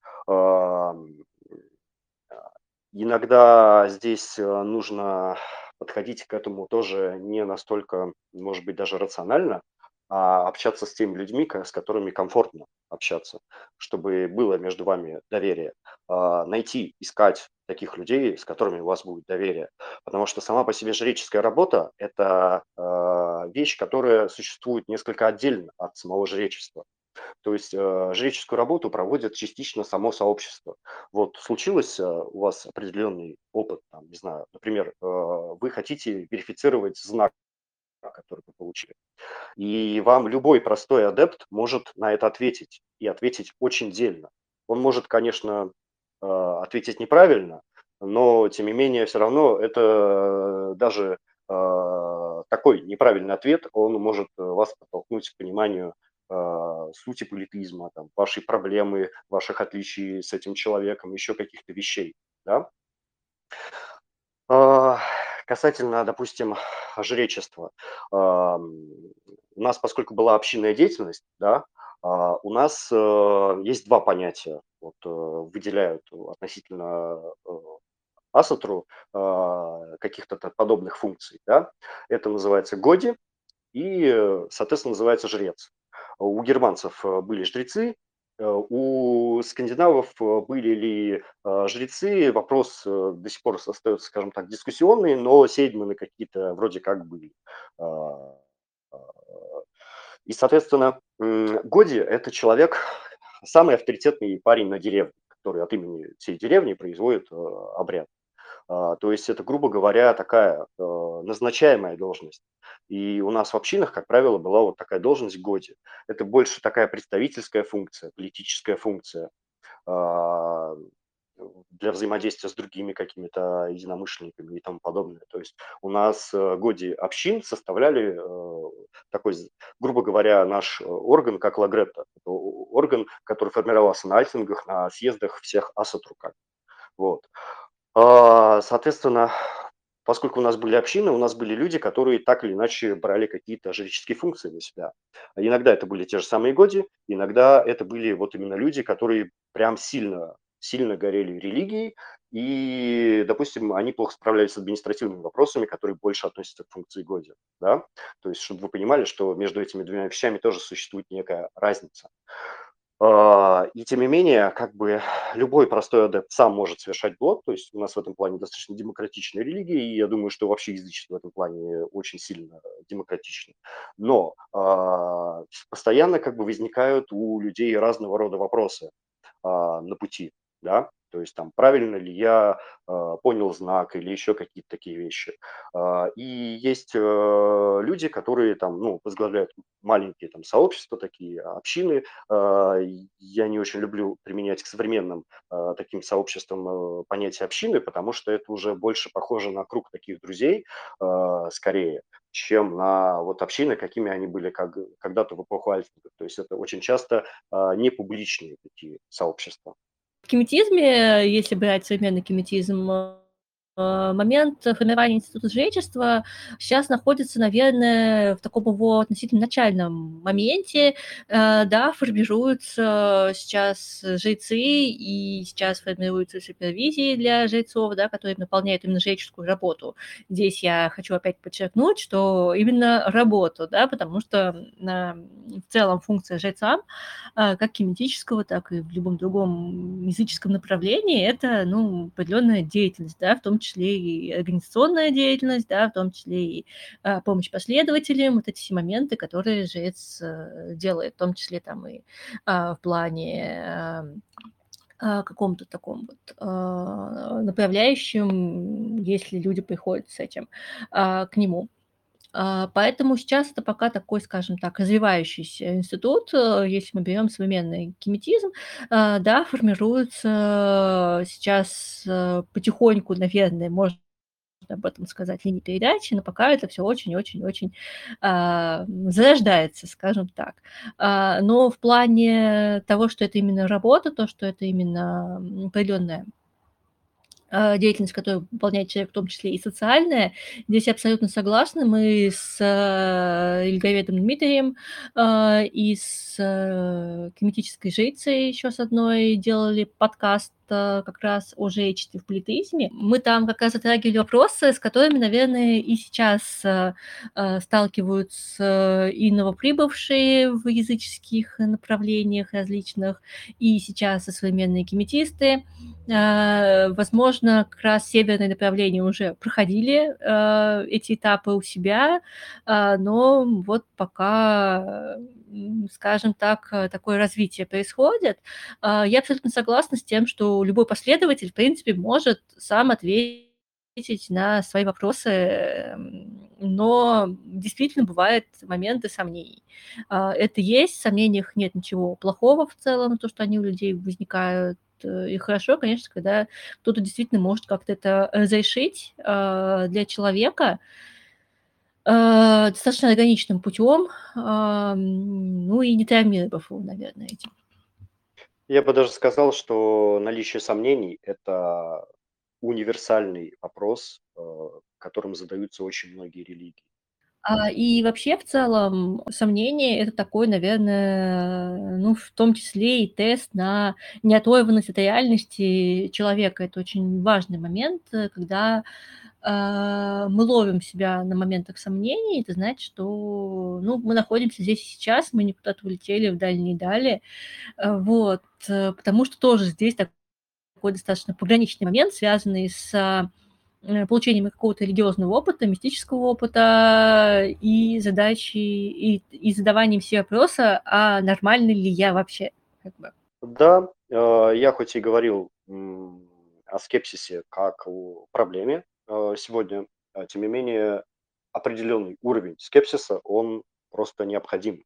иногда здесь э, нужно подходить к этому тоже не настолько, может быть, даже рационально, а общаться с теми людьми, с которыми комфортно общаться, чтобы было между вами доверие. А, найти, искать таких людей, с которыми у вас будет доверие. Потому что сама по себе жреческая работа – это а, вещь, которая существует несколько отдельно от самого жречества. То есть э, жреческую работу проводит частично само сообщество. Вот случилось э, у вас определенный опыт, там, не знаю, например, э, вы хотите верифицировать знак, который вы получили. И вам любой простой адепт может на это ответить, и ответить очень дельно. Он может, конечно, ответить неправильно, но, тем не менее, все равно это даже такой неправильный ответ, он может вас подтолкнуть к пониманию сути политизма, там, вашей проблемы, ваших отличий с этим человеком, еще каких-то вещей, да. Э, касательно, допустим, жречества. У нас, поскольку была общинная деятельность, да, а, у нас э, есть два понятия, вот, э, выделяют относительно э, асатру а, каких-то подобных функций. Да? Это называется годи и, соответственно, называется жрец. У германцев были жрецы, у скандинавов были ли жрецы, вопрос до сих пор остается, скажем так, дискуссионный, но седьманы какие-то вроде как были. И, соответственно, Годи – это человек, самый авторитетный парень на деревне, который от имени всей деревни производит э, обряд. А, то есть это, грубо говоря, такая э, назначаемая должность. И у нас в общинах, как правило, была вот такая должность Годи. Это больше такая представительская функция, политическая функция. А, для взаимодействия с другими какими-то единомышленниками и тому подобное. То есть у нас э, годи общин составляли э, такой, грубо говоря, наш э, орган, как Лагретта. Орган, который формировался на альтингах, на съездах всех асатруков. Вот. А, соответственно, поскольку у нас были общины, у нас были люди, которые так или иначе брали какие-то жреческие функции на себя. Иногда это были те же самые годи, иногда это были вот именно люди, которые прям сильно сильно горели религией, и, допустим, они плохо справлялись с административными вопросами, которые больше относятся к функции Годи. Да? То есть, чтобы вы понимали, что между этими двумя вещами тоже существует некая разница. А, и тем не менее, как бы любой простой адепт сам может совершать блок, то есть у нас в этом плане достаточно демократичная религия, и я думаю, что вообще язычество в этом плане очень сильно демократично. Но э, постоянно как бы возникают у людей разного рода вопросы э, на пути да, то есть там правильно ли я э, понял знак или еще какие-то такие вещи. Э, и есть э, люди, которые там, ну, возглавляют маленькие там сообщества, такие общины. Э, я не очень люблю применять к современным э, таким сообществам э, понятие общины, потому что это уже больше похоже на круг таких друзей, э, скорее, чем на вот общины, какими они были как, когда-то в эпоху Альфинга. То есть это очень часто э, не публичные такие сообщества. В кеметизме, если брать современный кеметизм, момент формирования института жречества сейчас находится, наверное, в таком его относительно начальном моменте. Э, да, формируются сейчас жрецы, и сейчас формируются супервизии для жрецов, да, которые выполняют именно жреческую работу. Здесь я хочу опять подчеркнуть, что именно работу, да, потому что в целом функция жреца, э, как кинетического, так и в любом другом языческом направлении, это, ну, определенная деятельность, да, в том числе и организационная деятельность, да, в том числе и а, помощь последователям, вот эти все моменты, которые жрец а, делает, в том числе там и а, в плане а, каком-то таком вот направляющем, если люди приходят с этим к нему. Поэтому сейчас это пока такой, скажем так, развивающийся институт. Э, если мы берем современный геметизм, да, формируется сейчас э, потихоньку, наверное, можно об этом сказать, линии передачи, но пока это все очень-очень-очень а, зарождается, скажем так. А, но в плане того, что это именно работа, то, что это именно определенная а, деятельность, которую выполняет человек, в том числе и социальная. Здесь я абсолютно согласна. Мы с э, Ильговедом Дмитрием э, и с кинетической жрицей еще с одной делали подкаст как раз о жречестве в политеизме. Мы там как раз затрагивали вопросы, с которыми, наверное, и сейчас сталкиваются и новоприбывшие в языческих направлениях различных, и сейчас и современные кеметисты. Возможно, как раз северные направления уже проходили э, эти этапы у себя, э, но вот пока, скажем так, такое развитие происходит. Э, я абсолютно согласна с тем, что любой последователь, в принципе, может сам ответить на свои вопросы, но действительно бывают моменты сомнений. А, это есть, в сомнениях нет ничего плохого в целом, то, что они у людей возникают, Э, и хорошо, конечно, когда кто-то действительно может как-то это разрешить э, для человека э, достаточно органичным путем, ну и не травмировав его, наверное, этим. Я бы даже сказал, что наличие сомнений– это универсальный вопрос к которым задаются очень многие религии. А, и вообще, в целом, сомнение- это такой, наверное, ну, в том числе и тест на неоторванность от реальности человека. Это очень важный момент, э, когда, а, мы ловим себя на моментах сомнений. Это значит, что, ну, мы находимся здесь сейчас, мы не куда-то улетели в дальние дали. Э, вот, э, потому что тоже здесь такой достаточно пограничный момент, связанный с Э, получением какого-то религиозного опыта, мистического опыта и задачи, и, и задаванием себе вопроса, а нормальный ли я вообще? Как бы. Да, э, я хоть и говорил о скепсисе как о проблеме э, сегодня, а тем не менее определенный уровень скепсиса, он просто необходим.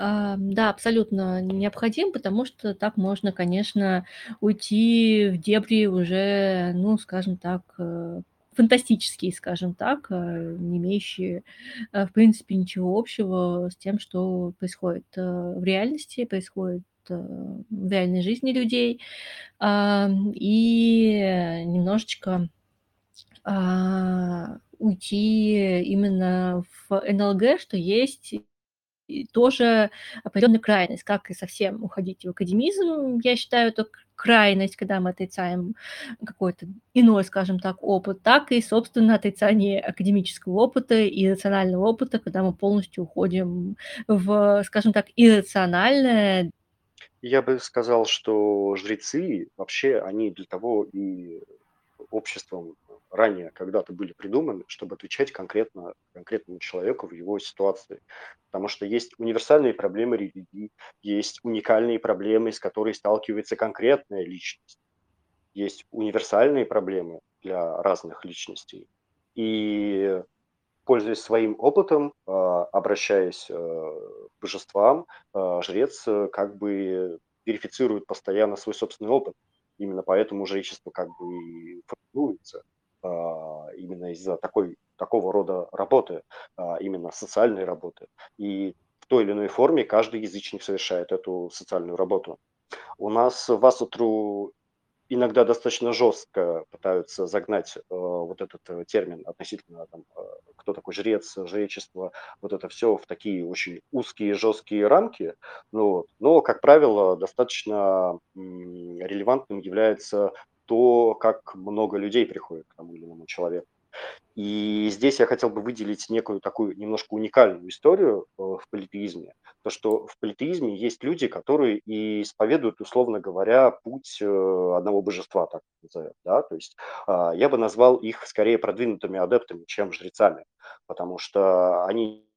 А, да, абсолютно необходим, потому что так можно, конечно, уйти в дебри уже, ну, скажем так, э, фантастические, скажем так, э, не имеющие, э, в принципе, ничего общего с тем, что происходит в реальности, происходит в реальной жизни людей. И немножечко а, уйти именно в НЛГ, что есть тоже определенная крайность, как и совсем уходить в академизм. Я считаю, это крайность, когда мы отрицаем какой-то иной, скажем так, опыт, так и, собственно, отрицание академического опыта и рационального опыта, когда мы полностью уходим в, скажем так, иррациональное. Я бы сказал, что жрецы вообще, они для того и обществом ранее когда-то были придуманы, чтобы отвечать конкретно конкретному человеку в его ситуации. Потому что есть универсальные проблемы религии, есть уникальные проблемы, с которыми сталкивается конкретная личность, есть универсальные проблемы для разных личностей. И пользуясь своим опытом, а, обращаясь э, к божествам, а, жрец э, как бы верифицирует постоянно свой собственный опыт. Именно поэтому жречество как бы формируется именно из-за такой, такого рода работы, а, именно социальной работы. И в той или иной форме каждый язычник совершает эту социальную работу. У нас в Асутру иногда достаточно жестко пытаются загнать э, вот этот э, термин относительно там, э, кто такой жрец, жречество, вот это все в такие очень узкие, жесткие рамки. Ну. Но, как правило, достаточно м, релевантным является то, как много людей приходит к тому или иному человеку. И здесь я хотел бы выделить некую такую немножко уникальную историю э, в политеизме. То, что в политеизме есть люди, которые и исповедуют, условно говоря, путь э, одного божества, так назовем. Да? То есть а, я бы назвал их скорее продвинутыми адептами, чем жрецами, потому что они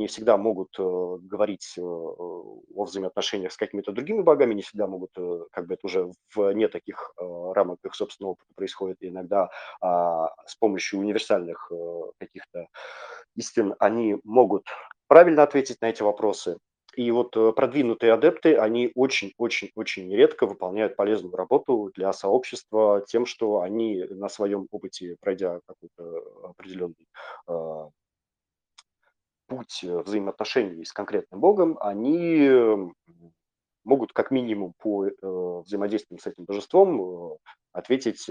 не всегда могут э, говорить э, о взаимоотношениях с какими-то другими богами, не всегда могут, э, как бы это уже вне таких рамок их собственного опыта происходит, и иногда э, с помощью универсальных каких-то истин они могут правильно ответить на эти вопросы. И вот продвинутые адепты, они очень-очень-очень редко выполняют полезную работу для сообщества тем, что они на своем опыте, пройдя какой-то определенный путь э, взаимоотношений с конкретным Богом, они могут как минимум по э, взаимодействию с этим божеством э, ответить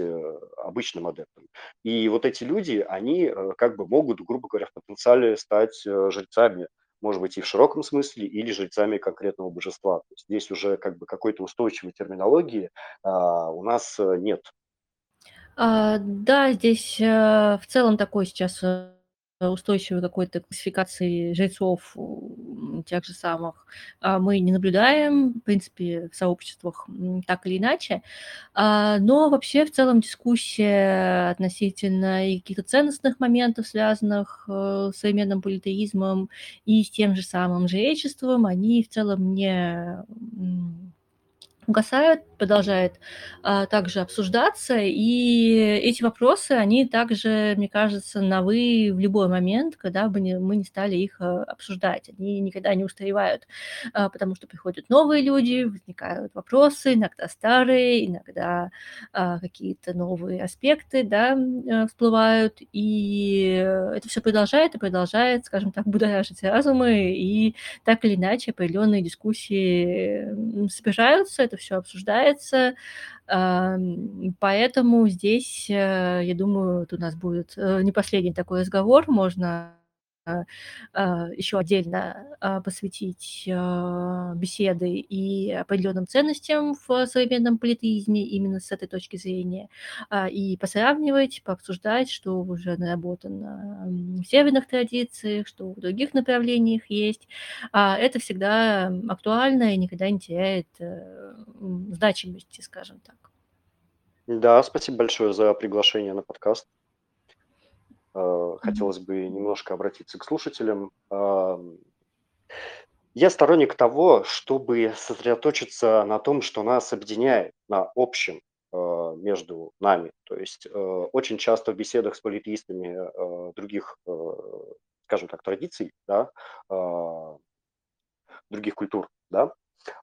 обычным адептам. И вот эти люди, они как бы могут, грубо говоря, в потенциале стать жрецами, может быть, и в широком смысле, или жрецами конкретного божества. То есть здесь уже как бы какой-то устойчивой терминологии а, у нас нет. А, да, здесь а, в целом такой сейчас устойчивой какой-то классификации жрецов тех же самых а, мы не наблюдаем, в принципе, в сообществах так или иначе. А, но вообще в целом дискуссия относительно каких-то ценностных моментов, связанных э, с современным политеизмом и с тем же самым жречеством, они в целом не угасают, продолжает а, также обсуждаться, и эти вопросы, они также, мне кажется, новы в любой момент, когда бы не, мы не стали их а, обсуждать. Они никогда не устаревают, а, потому что приходят новые люди, возникают вопросы, иногда старые, иногда а, какие-то новые аспекты да, а, всплывают, и это все продолжает и продолжает, скажем так, будоражить разумы, и так или иначе определенные дискуссии собираются, это все обсуждается. Поэтому здесь, я думаю, у нас будет не последний такой разговор, можно Э, еще отдельно а, посвятить а, беседы и определенным ценностям в современном политизме именно с этой точки зрения, и посравнивать, пообсуждать, что уже наработано в северных традициях, что в других направлениях есть. Это всегда актуально и никогда не теряет э, значимости, скажем так. Да, спасибо большое за приглашение на подкаст. Э, хотелось бы немножко обратиться к слушателям. Я сторонник того, чтобы сосредоточиться на том, что нас объединяет, на общем э, между нами. То есть э, очень часто в беседах с политеистами других, скажем так, традиций, да, других культур, да,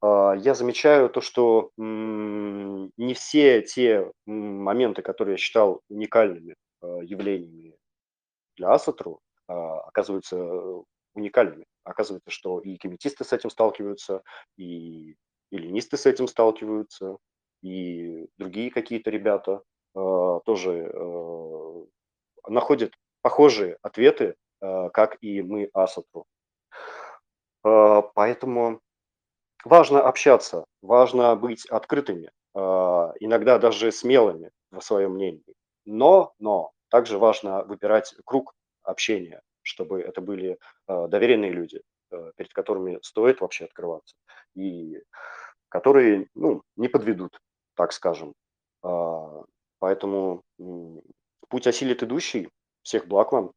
я замечаю то, что не все те моменты, которые я считал уникальными явлениями для Асатру а, оказываются э, уникальными. Оказывается, что и комитисты с этим сталкиваются, и эллинисты с этим сталкиваются, и другие какие-то ребята а, тоже э, находят похожие ответы, как и мы Асатру. Поэтому важно общаться, важно быть открытыми, иногда даже смелыми в своем мнении. Но, но также важно выбирать круг общения, чтобы это были э, доверенные люди, э, перед которыми стоит вообще открываться, и которые ну, не подведут, так скажем. А, поэтому путь осилит идущий. Всех благ вам.